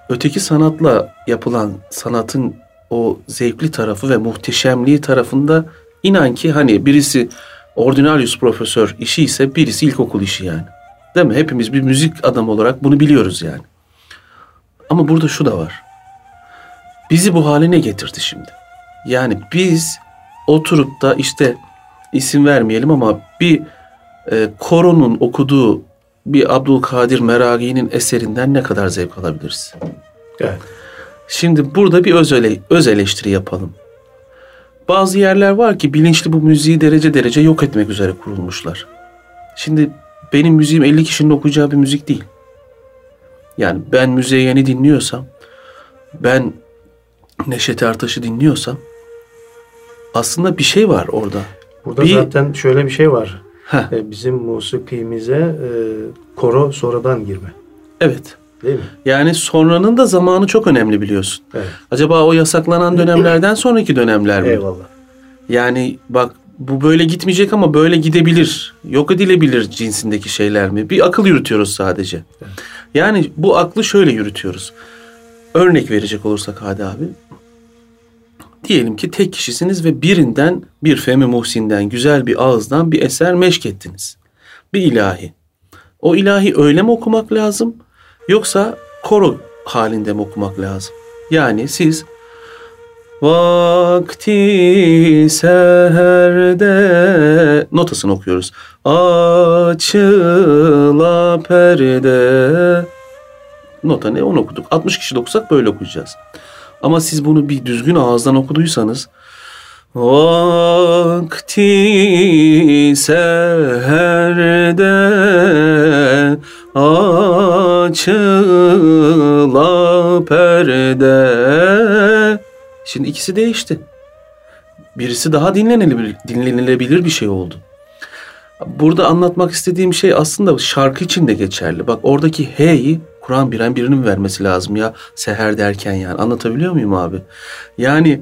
[SPEAKER 2] öteki sanatla yapılan sanatın o zevkli tarafı ve muhteşemliği tarafında inan ki hani birisi ordinarius profesör işi ise birisi ilkokul işi yani. Değil mi? Hepimiz bir müzik adamı olarak bunu biliyoruz yani. Ama burada şu da var. Bizi bu hale ne getirdi şimdi? Yani biz oturup da işte isim vermeyelim ama bir e, koronun okuduğu bir Abdülkadir Meragi'nin eserinden ne kadar zevk alabiliriz?
[SPEAKER 1] Evet.
[SPEAKER 2] Şimdi burada bir öz, ele, öz eleştiri yapalım. Bazı yerler var ki bilinçli bu müziği derece derece yok etmek üzere kurulmuşlar. Şimdi benim müziğim 50 kişinin okuyacağı bir müzik değil. Yani ben müziğe yeni dinliyorsam, ben Neşet Ertaş'ı dinliyorsam aslında bir şey var orada.
[SPEAKER 1] Burada
[SPEAKER 2] Bir-
[SPEAKER 1] zaten şöyle bir şey var.
[SPEAKER 2] Heh,
[SPEAKER 1] E, bizim musikimize e, koro sonradan girme.
[SPEAKER 2] evet.
[SPEAKER 1] Değil mi?
[SPEAKER 2] Yani sonranın da zamanı çok önemli biliyorsun.
[SPEAKER 1] Evet.
[SPEAKER 2] Acaba o yasaklanan dönemlerden sonraki dönemler mi?
[SPEAKER 1] Eyvallah.
[SPEAKER 2] Yani bak bu böyle gitmeyecek ama böyle gidebilir. Yok edilebilir cinsindeki şeyler mi? Bir akıl yürütüyoruz sadece. Yani bu aklı şöyle yürütüyoruz. Örnek verecek olursak hadi abi. Diyelim ki tek kişisiniz ve birinden bir Fehmi Muhsin'den güzel bir ağızdan bir eser meşk ettiniz. Bir ilahi. O ilahi öyle mi okumak lazım yoksa koro halinde mi okumak lazım? Yani siz Vakti seherde notasını okuyoruz. Açıla perde. Nota ne? Onu okuduk. 60 kişi okusak böyle okuyacağız. Ama siz bunu bir düzgün ağızdan okuduysanız Vakti seherde açıla perde Şimdi ikisi değişti. Birisi daha dinlenilebilir, dinlenilebilir bir şey oldu. Burada anlatmak istediğim şey aslında şarkı için de geçerli. Bak oradaki H'yi Kur'an biren birinin vermesi lazım ya seher derken yani. Anlatabiliyor muyum abi? Yani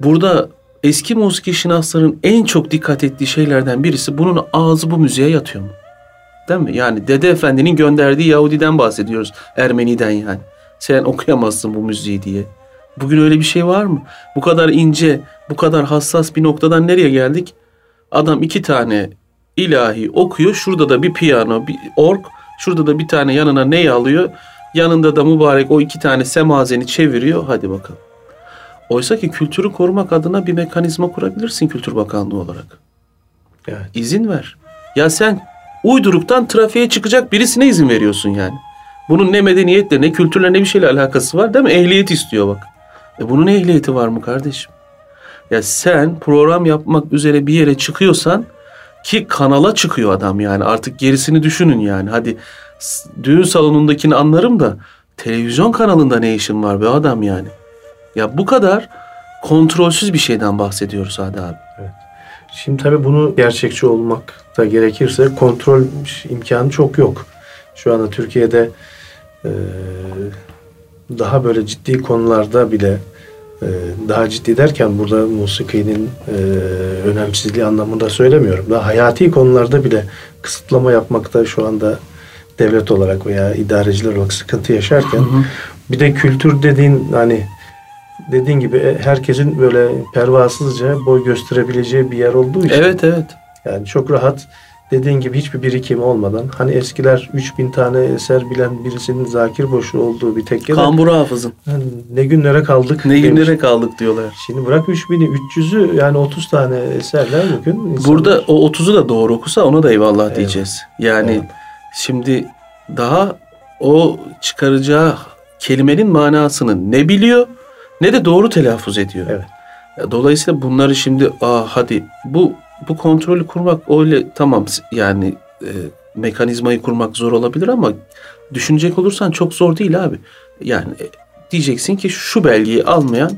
[SPEAKER 2] burada eski musiki şinasların en çok dikkat ettiği şeylerden birisi bunun ağzı bu müziğe yatıyor mu? Değil mi? Yani Dede Efendi'nin gönderdiği Yahudiden bahsediyoruz. Ermeni'den yani. Sen okuyamazsın bu müziği diye. Bugün öyle bir şey var mı? Bu kadar ince, bu kadar hassas bir noktadan nereye geldik? Adam iki tane ilahi okuyor. Şurada da bir piyano, bir org. Şurada da bir tane yanına ney alıyor. Yanında da mübarek o iki tane semazeni çeviriyor. Hadi bakalım. Oysa ki kültürü korumak adına bir mekanizma kurabilirsin Kültür Bakanlığı olarak.
[SPEAKER 1] Evet.
[SPEAKER 2] İzin ver. Ya sen uyduruktan trafiğe çıkacak birisine izin veriyorsun yani. Bunun ne medeniyetle ne kültürle ne bir şeyle alakası var değil mi? Ehliyet istiyor bak. E bunun ehliyeti var mı kardeşim? Ya sen program yapmak üzere bir yere çıkıyorsan ki kanala çıkıyor adam yani artık gerisini düşünün yani. Hadi düğün salonundakini anlarım da televizyon kanalında ne işin var be adam yani. Ya bu kadar kontrolsüz bir şeyden bahsediyoruz hadi abi.
[SPEAKER 1] Şimdi tabii bunu gerçekçi olmak da gerekirse kontrol imkanı çok yok. Şu anda Türkiye'de e, daha böyle ciddi konularda bile daha ciddi derken burada musikinin e, önemsizliği anlamında söylemiyorum. Daha hayati konularda bile kısıtlama yapmakta şu anda devlet olarak veya idareciler olarak sıkıntı yaşarken bir de kültür dediğin hani dediğin gibi e, herkesin böyle pervasızca boy gösterebileceği bir yer olduğu için
[SPEAKER 2] Evet evet.
[SPEAKER 1] yani çok rahat dediğin gibi hiçbir birikim olmadan hani eskiler 3000 tane eser bilen birisinin zakir boşu olduğu bir tekkede
[SPEAKER 2] Kambur hafızın.
[SPEAKER 1] "Hani ne günlere kaldık
[SPEAKER 2] Ne
[SPEAKER 1] demiş.
[SPEAKER 2] günlere kaldık diyorlar.
[SPEAKER 1] Şimdi bırak 3000'i 300'ü yani 30 tane eserler bugün insanlar-
[SPEAKER 2] Burada o 30'u da doğru okusa ona da eyvallah
[SPEAKER 1] Evet.
[SPEAKER 2] diyeceğiz. Yani
[SPEAKER 1] Evet.
[SPEAKER 2] şimdi daha o çıkaracağı kelimenin manasını ne biliyor ne de doğru telaffuz ediyor.
[SPEAKER 1] Evet.
[SPEAKER 2] Dolayısıyla bunları şimdi aa hadi bu bu kontrolü kurmak öyle tamam yani e, mekanizmayı kurmak zor olabilir ama düşünecek olursan çok zor değil abi. Yani e, diyeceksin ki şu belgeyi almayan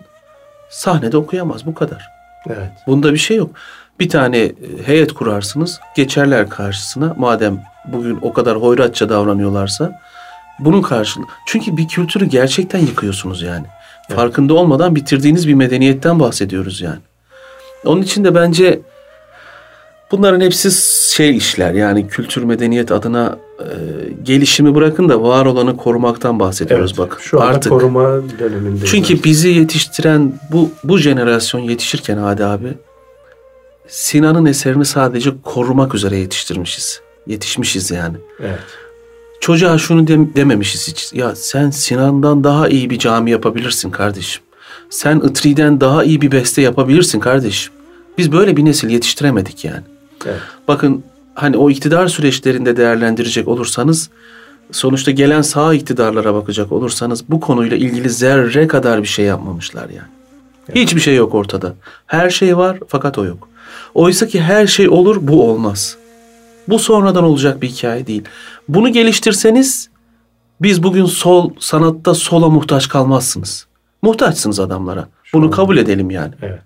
[SPEAKER 2] sahnede okuyamaz bu kadar.
[SPEAKER 1] evet.
[SPEAKER 2] Bunda bir şey yok. Bir tane e, heyet kurarsınız, geçerler karşısına. Madem bugün o kadar hoyratça davranıyorlarsa bunun karşılığı. Çünkü bir kültürü gerçekten yıkıyorsunuz yani. Farkında olmadan bitirdiğiniz bir medeniyetten bahsediyoruz yani. Onun için de bence Bunların hepsi şey işler yani kültür medeniyet adına e, gelişimi bırakın da var olanı korumaktan bahsediyoruz
[SPEAKER 4] Evet,
[SPEAKER 2] bakın.
[SPEAKER 4] Şu anda
[SPEAKER 2] Artık
[SPEAKER 4] koruma dönemindeyiz.
[SPEAKER 2] çünkü bizi yetiştiren bu bu jenerasyon yetişirken Hadi abi Sinan'ın eserini sadece korumak üzere yetiştirmişiz. Yetişmişiz yani.
[SPEAKER 4] Evet.
[SPEAKER 2] Çocuğa şunu dem- dememişiz hiç. Ya sen Sinan'dan daha iyi bir cami yapabilirsin kardeşim. Sen Itri'den daha iyi bir beste yapabilirsin kardeşim. Biz böyle bir nesil yetiştiremedik yani.
[SPEAKER 4] Evet.
[SPEAKER 2] Bakın hani o iktidar süreçlerinde değerlendirecek olursanız sonuçta gelen sağ iktidarlara bakacak olursanız bu konuyla ilgili zerre kadar bir şey yapmamışlar yani. Hiçbir şey yok ortada. Her şey var fakat o yok. Oysa ki her şey olur bu olmaz. Bu sonradan olacak bir hikaye değil. Bunu geliştirseniz biz bugün sol sanatta sola muhtaç kalmazsınız. Muhtaçsınız adamlara. Bunu kabul edelim yani.
[SPEAKER 4] Evet.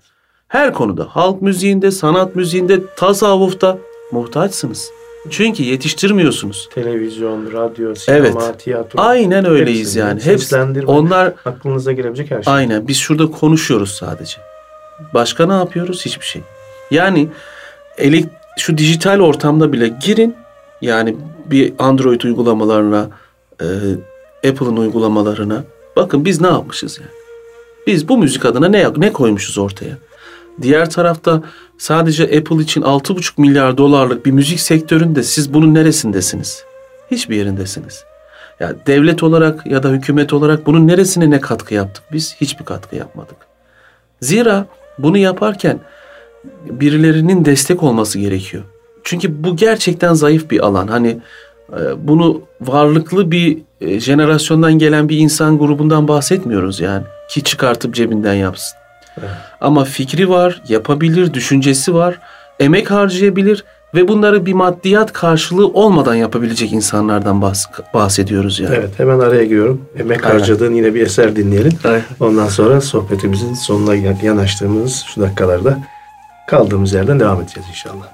[SPEAKER 2] Her konuda halk müziğinde, sanat müziğinde, tasavvufta muhtaçsınız. Çünkü yetiştirmiyorsunuz.
[SPEAKER 4] Televizyon, radyo, sinema,
[SPEAKER 2] Evet.
[SPEAKER 4] tiyatro.
[SPEAKER 2] Aynen öyleyiz
[SPEAKER 4] hepsini,
[SPEAKER 2] yani. Hepsi onlar
[SPEAKER 4] Aklınıza gelebilecek her şey.
[SPEAKER 2] aynen biz şurada konuşuyoruz sadece. Başka ne yapıyoruz? Hiçbir şey. Yani elek, şu dijital ortamda bile girin. Yani bir Android uygulamalarına, e, Apple'ın uygulamalarına. Bakın biz ne yapmışız yani. Biz bu müzik adına ne ne koymuşuz ortaya? Diğer tarafta sadece Apple için 6,5 milyar dolarlık bir müzik sektöründe siz bunun neresindesiniz? Hiçbir yerindesiniz. Ya devlet olarak ya da hükümet olarak bunun neresine ne katkı yaptık? Biz hiçbir katkı yapmadık. Zira bunu yaparken birilerinin destek olması gerekiyor. Çünkü bu gerçekten zayıf bir alan. Hani e, bunu varlıklı bir e, jenerasyondan gelen bir insan grubundan bahsetmiyoruz yani. Ki çıkartıp cebinden yapsın.
[SPEAKER 4] Evet.
[SPEAKER 2] Ama fikri var, yapabilir, düşüncesi var, emek harcayabilir ve bunları bir maddiyat karşılığı olmadan yapabilecek insanlardan bahs- bahsediyoruz yani.
[SPEAKER 4] Evet hemen araya giriyorum. Emek
[SPEAKER 2] Aynen.
[SPEAKER 4] harcadığın yine bir eser dinleyelim.
[SPEAKER 2] Aynen.
[SPEAKER 4] Ondan sonra sohbetimizin sonuna yan- yanaştığımız şu dakikalarda kaldığımız yerden devam edeceğiz inşallah.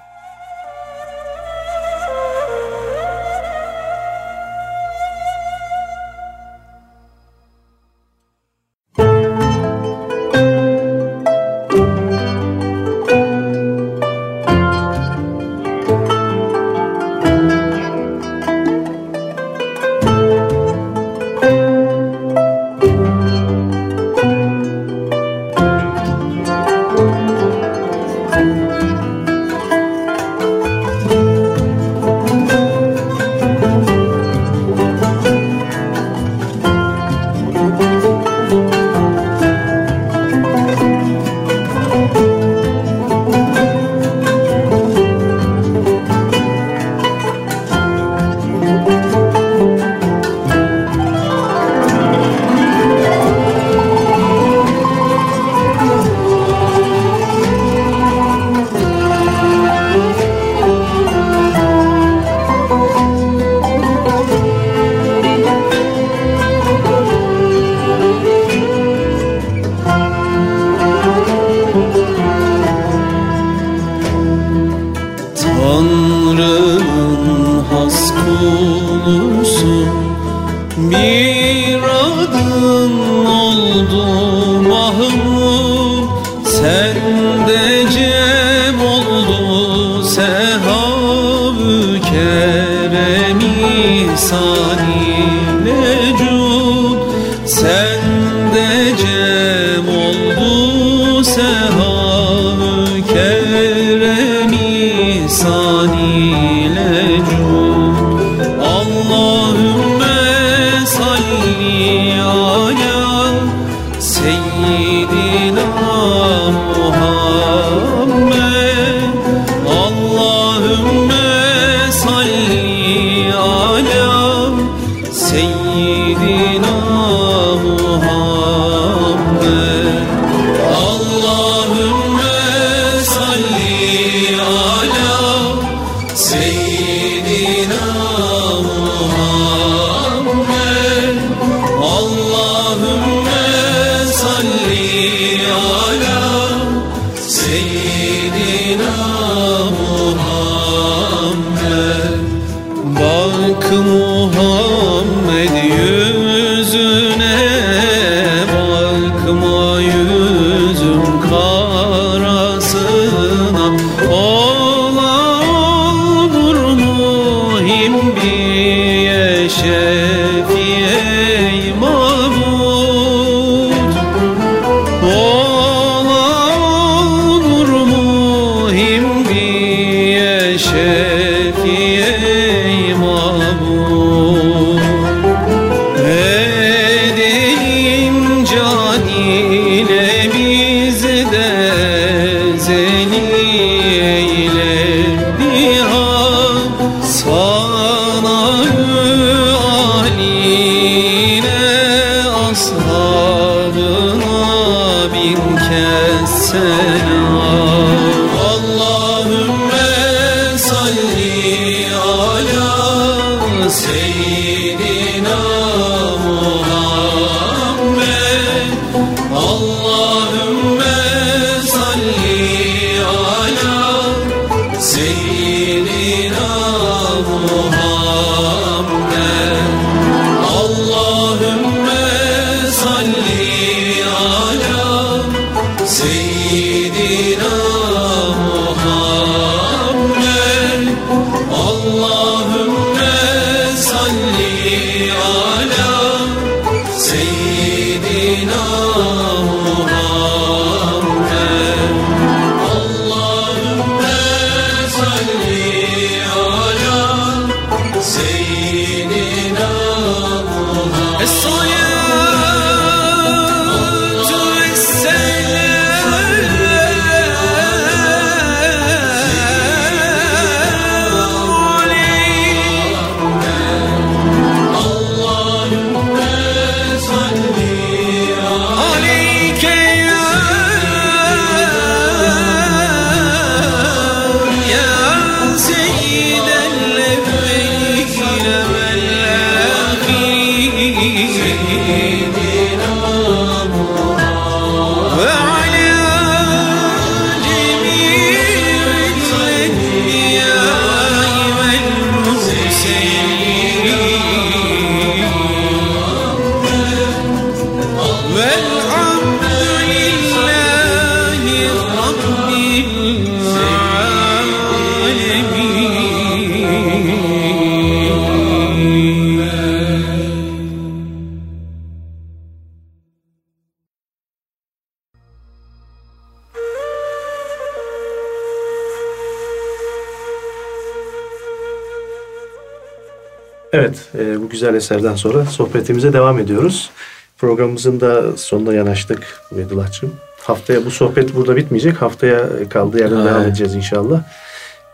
[SPEAKER 1] Eserden sonra sohbetimize devam ediyoruz. Programımızın da sonuna yanaştık Vedullah'cığım. Haftaya bu sohbet burada bitmeyecek. Haftaya kaldığı yerden
[SPEAKER 2] Ha.
[SPEAKER 1] devam edeceğiz inşallah.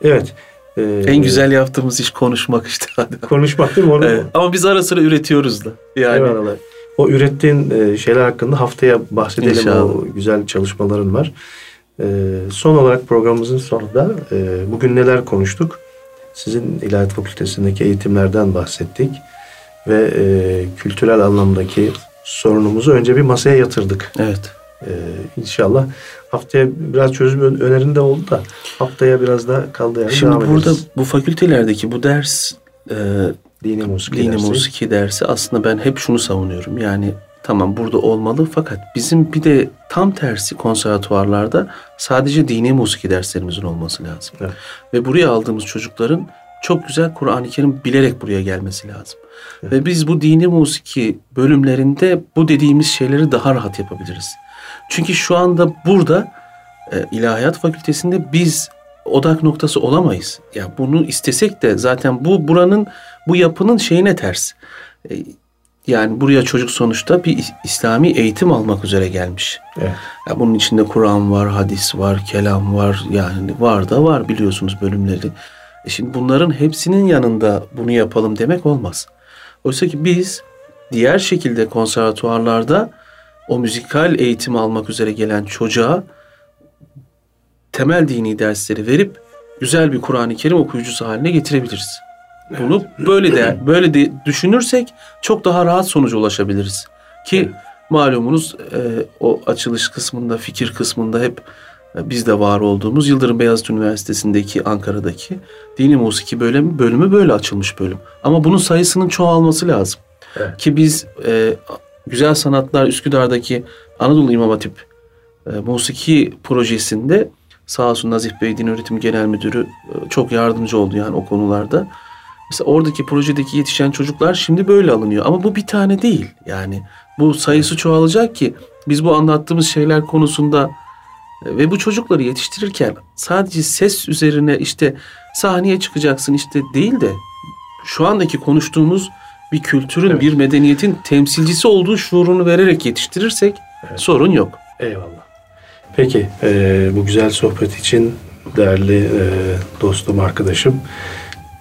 [SPEAKER 1] Evet. e,
[SPEAKER 2] En güzel yaptığımız iş konuşmak işte. [LAUGHS]
[SPEAKER 1] konuşmak değil mi? Onu,
[SPEAKER 2] Evet. Ama biz ara sıra üretiyoruz da. Yani
[SPEAKER 1] Eyvallah. O ürettiğin e, şeyler hakkında haftaya bahsedelim.
[SPEAKER 2] İnşallah.
[SPEAKER 1] O güzel çalışmaların var. E, son olarak programımızın sonunda e, bugün neler konuştuk? Sizin İlahiyat Fakültesindeki eğitimlerden bahsettik. Ve e, kültürel anlamdaki sorunumuzu önce bir masaya yatırdık.
[SPEAKER 2] evet.
[SPEAKER 1] E, inşallah haftaya biraz çözüm ön- önerinde oldu da haftaya biraz da kaldığı yerden
[SPEAKER 2] Şimdi
[SPEAKER 1] devam
[SPEAKER 2] burada
[SPEAKER 1] ederiz.
[SPEAKER 2] bu fakültelerdeki bu ders e,
[SPEAKER 1] Dini musiki
[SPEAKER 2] dini
[SPEAKER 1] dersi.
[SPEAKER 2] musiki dersi aslında ben hep şunu savunuyorum. Yani tamam burada olmalı fakat bizim bir de tam tersi konservatuvarlarda sadece dini musiki derslerimizin olması lazım.
[SPEAKER 1] Evet.
[SPEAKER 2] Ve buraya aldığımız çocukların çok güzel Kur'an-ı Kerim bilerek buraya gelmesi lazım. Ve biz bu dini musiki bölümlerinde bu dediğimiz şeyleri daha rahat yapabiliriz. Çünkü şu anda burada e, İlahiyat Fakültesinde biz odak noktası olamayız. Ya bunu istesek de zaten bu buranın bu yapının şeyine ters. E, yani buraya çocuk sonuçta bir İs- İslami eğitim almak üzere gelmiş.
[SPEAKER 1] Evet.
[SPEAKER 2] Ya bunun içinde Kur'an var, hadis var, kelam var. Yani var da var biliyorsunuz bölümleri. E şimdi bunların hepsinin yanında bunu yapalım demek olmaz. Oysa ki biz diğer şekilde konservatuvarlarda o müzikal eğitim almak üzere gelen çocuğa temel dini dersleri verip güzel bir Kur'an-ı Kerim okuyucusu haline getirebiliriz. Bunu böyle de böyle de düşünürsek çok daha rahat sonuca ulaşabiliriz. Ki malumunuz e, o açılış kısmında, fikir kısmında hep biz de var olduğumuz Yıldırım Beyazıt Üniversitesi'ndeki Ankara'daki dini musiki bölümü, bölümü böyle açılmış bölüm. Ama bunun sayısının çoğalması lazım.
[SPEAKER 1] Evet.
[SPEAKER 2] Ki biz e, Güzel Sanatlar Üsküdar'daki Anadolu İmam Hatip e, musiki projesinde sağ olsun Nazif Bey Din Öğretim Genel Müdürü e, çok yardımcı oldu yani o konularda. Mesela oradaki projedeki yetişen çocuklar şimdi böyle alınıyor. Ama bu bir tane değil. Yani bu sayısı çoğalacak ki biz bu anlattığımız şeyler konusunda ve bu çocukları yetiştirirken sadece ses üzerine işte sahneye çıkacaksın işte değil de şu andaki konuştuğumuz bir kültürün,
[SPEAKER 1] Evet.
[SPEAKER 2] bir medeniyetin temsilcisi olduğu şuurunu vererek yetiştirirsek sorun yok.
[SPEAKER 1] Eyvallah. Peki e, bu güzel sohbet için değerli e, dostum, arkadaşım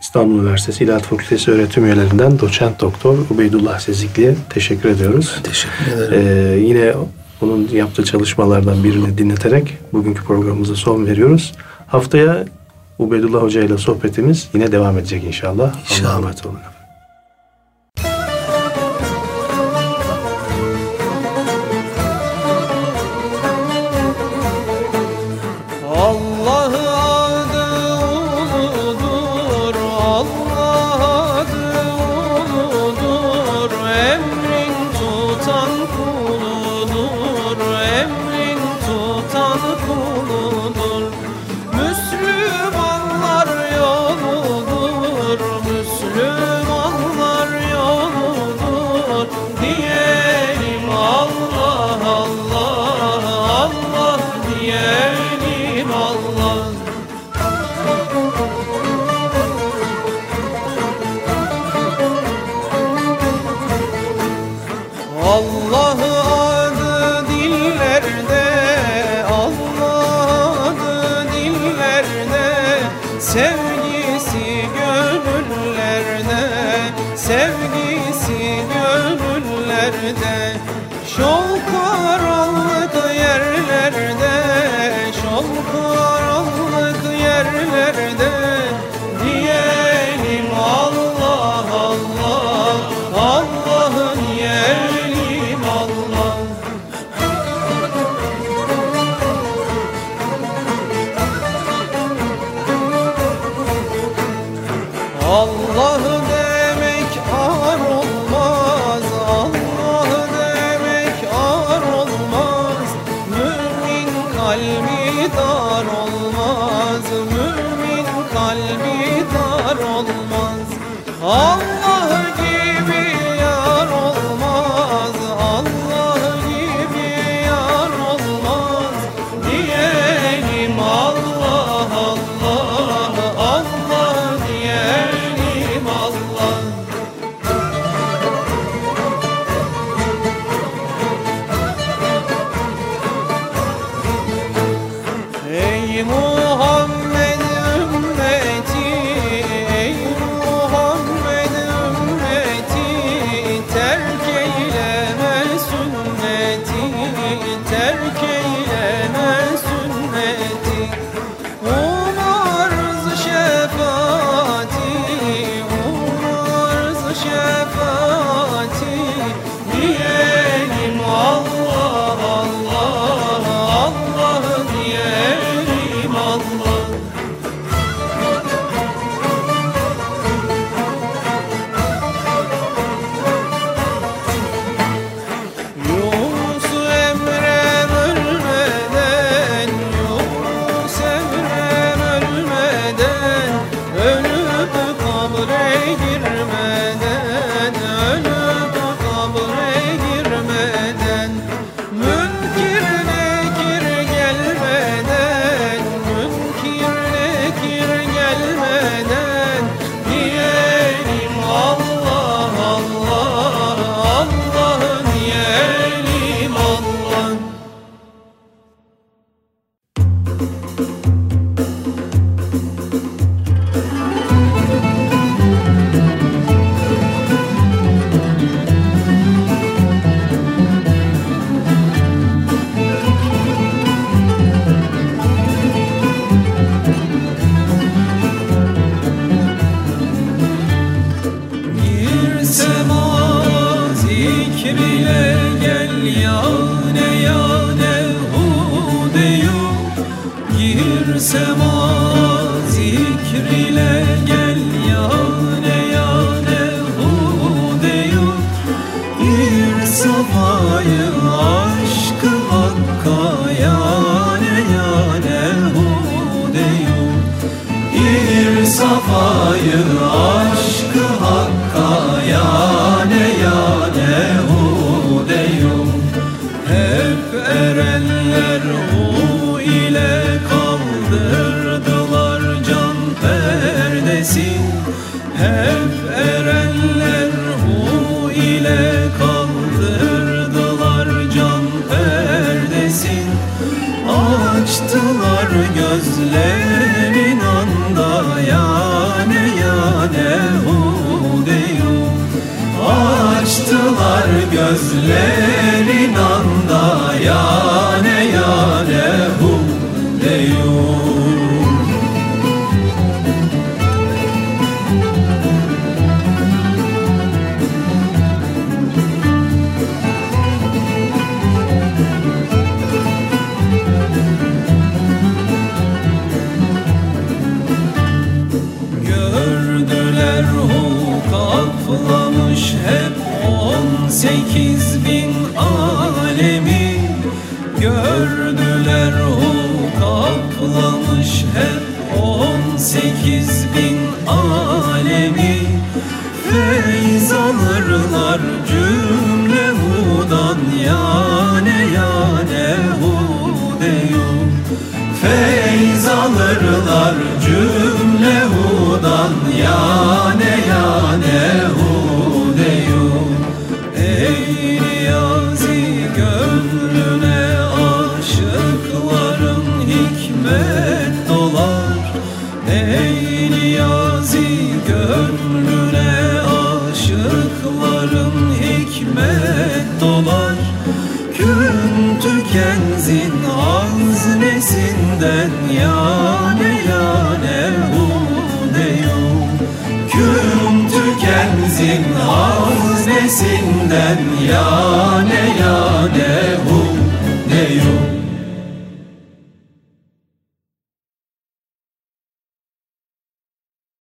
[SPEAKER 1] İstanbul Üniversitesi İlahiyat Fakültesi öğretim üyelerinden doçent doktor Ubeydullah Sezikli'ye teşekkür ediyoruz.
[SPEAKER 2] Teşekkür ederim.
[SPEAKER 1] E, yine onun yaptığı çalışmalardan birini dinleterek bugünkü programımıza son veriyoruz. Haftaya Ubedullah Hoca ile sohbetimiz yine devam edecek inşallah.
[SPEAKER 2] inşallah.
[SPEAKER 1] Allah'a emanet olun.
[SPEAKER 4] sevgisi gönüllerde şolku açtılar gözlerin anda yane yane hudeyu açtılar gözlerin anda yane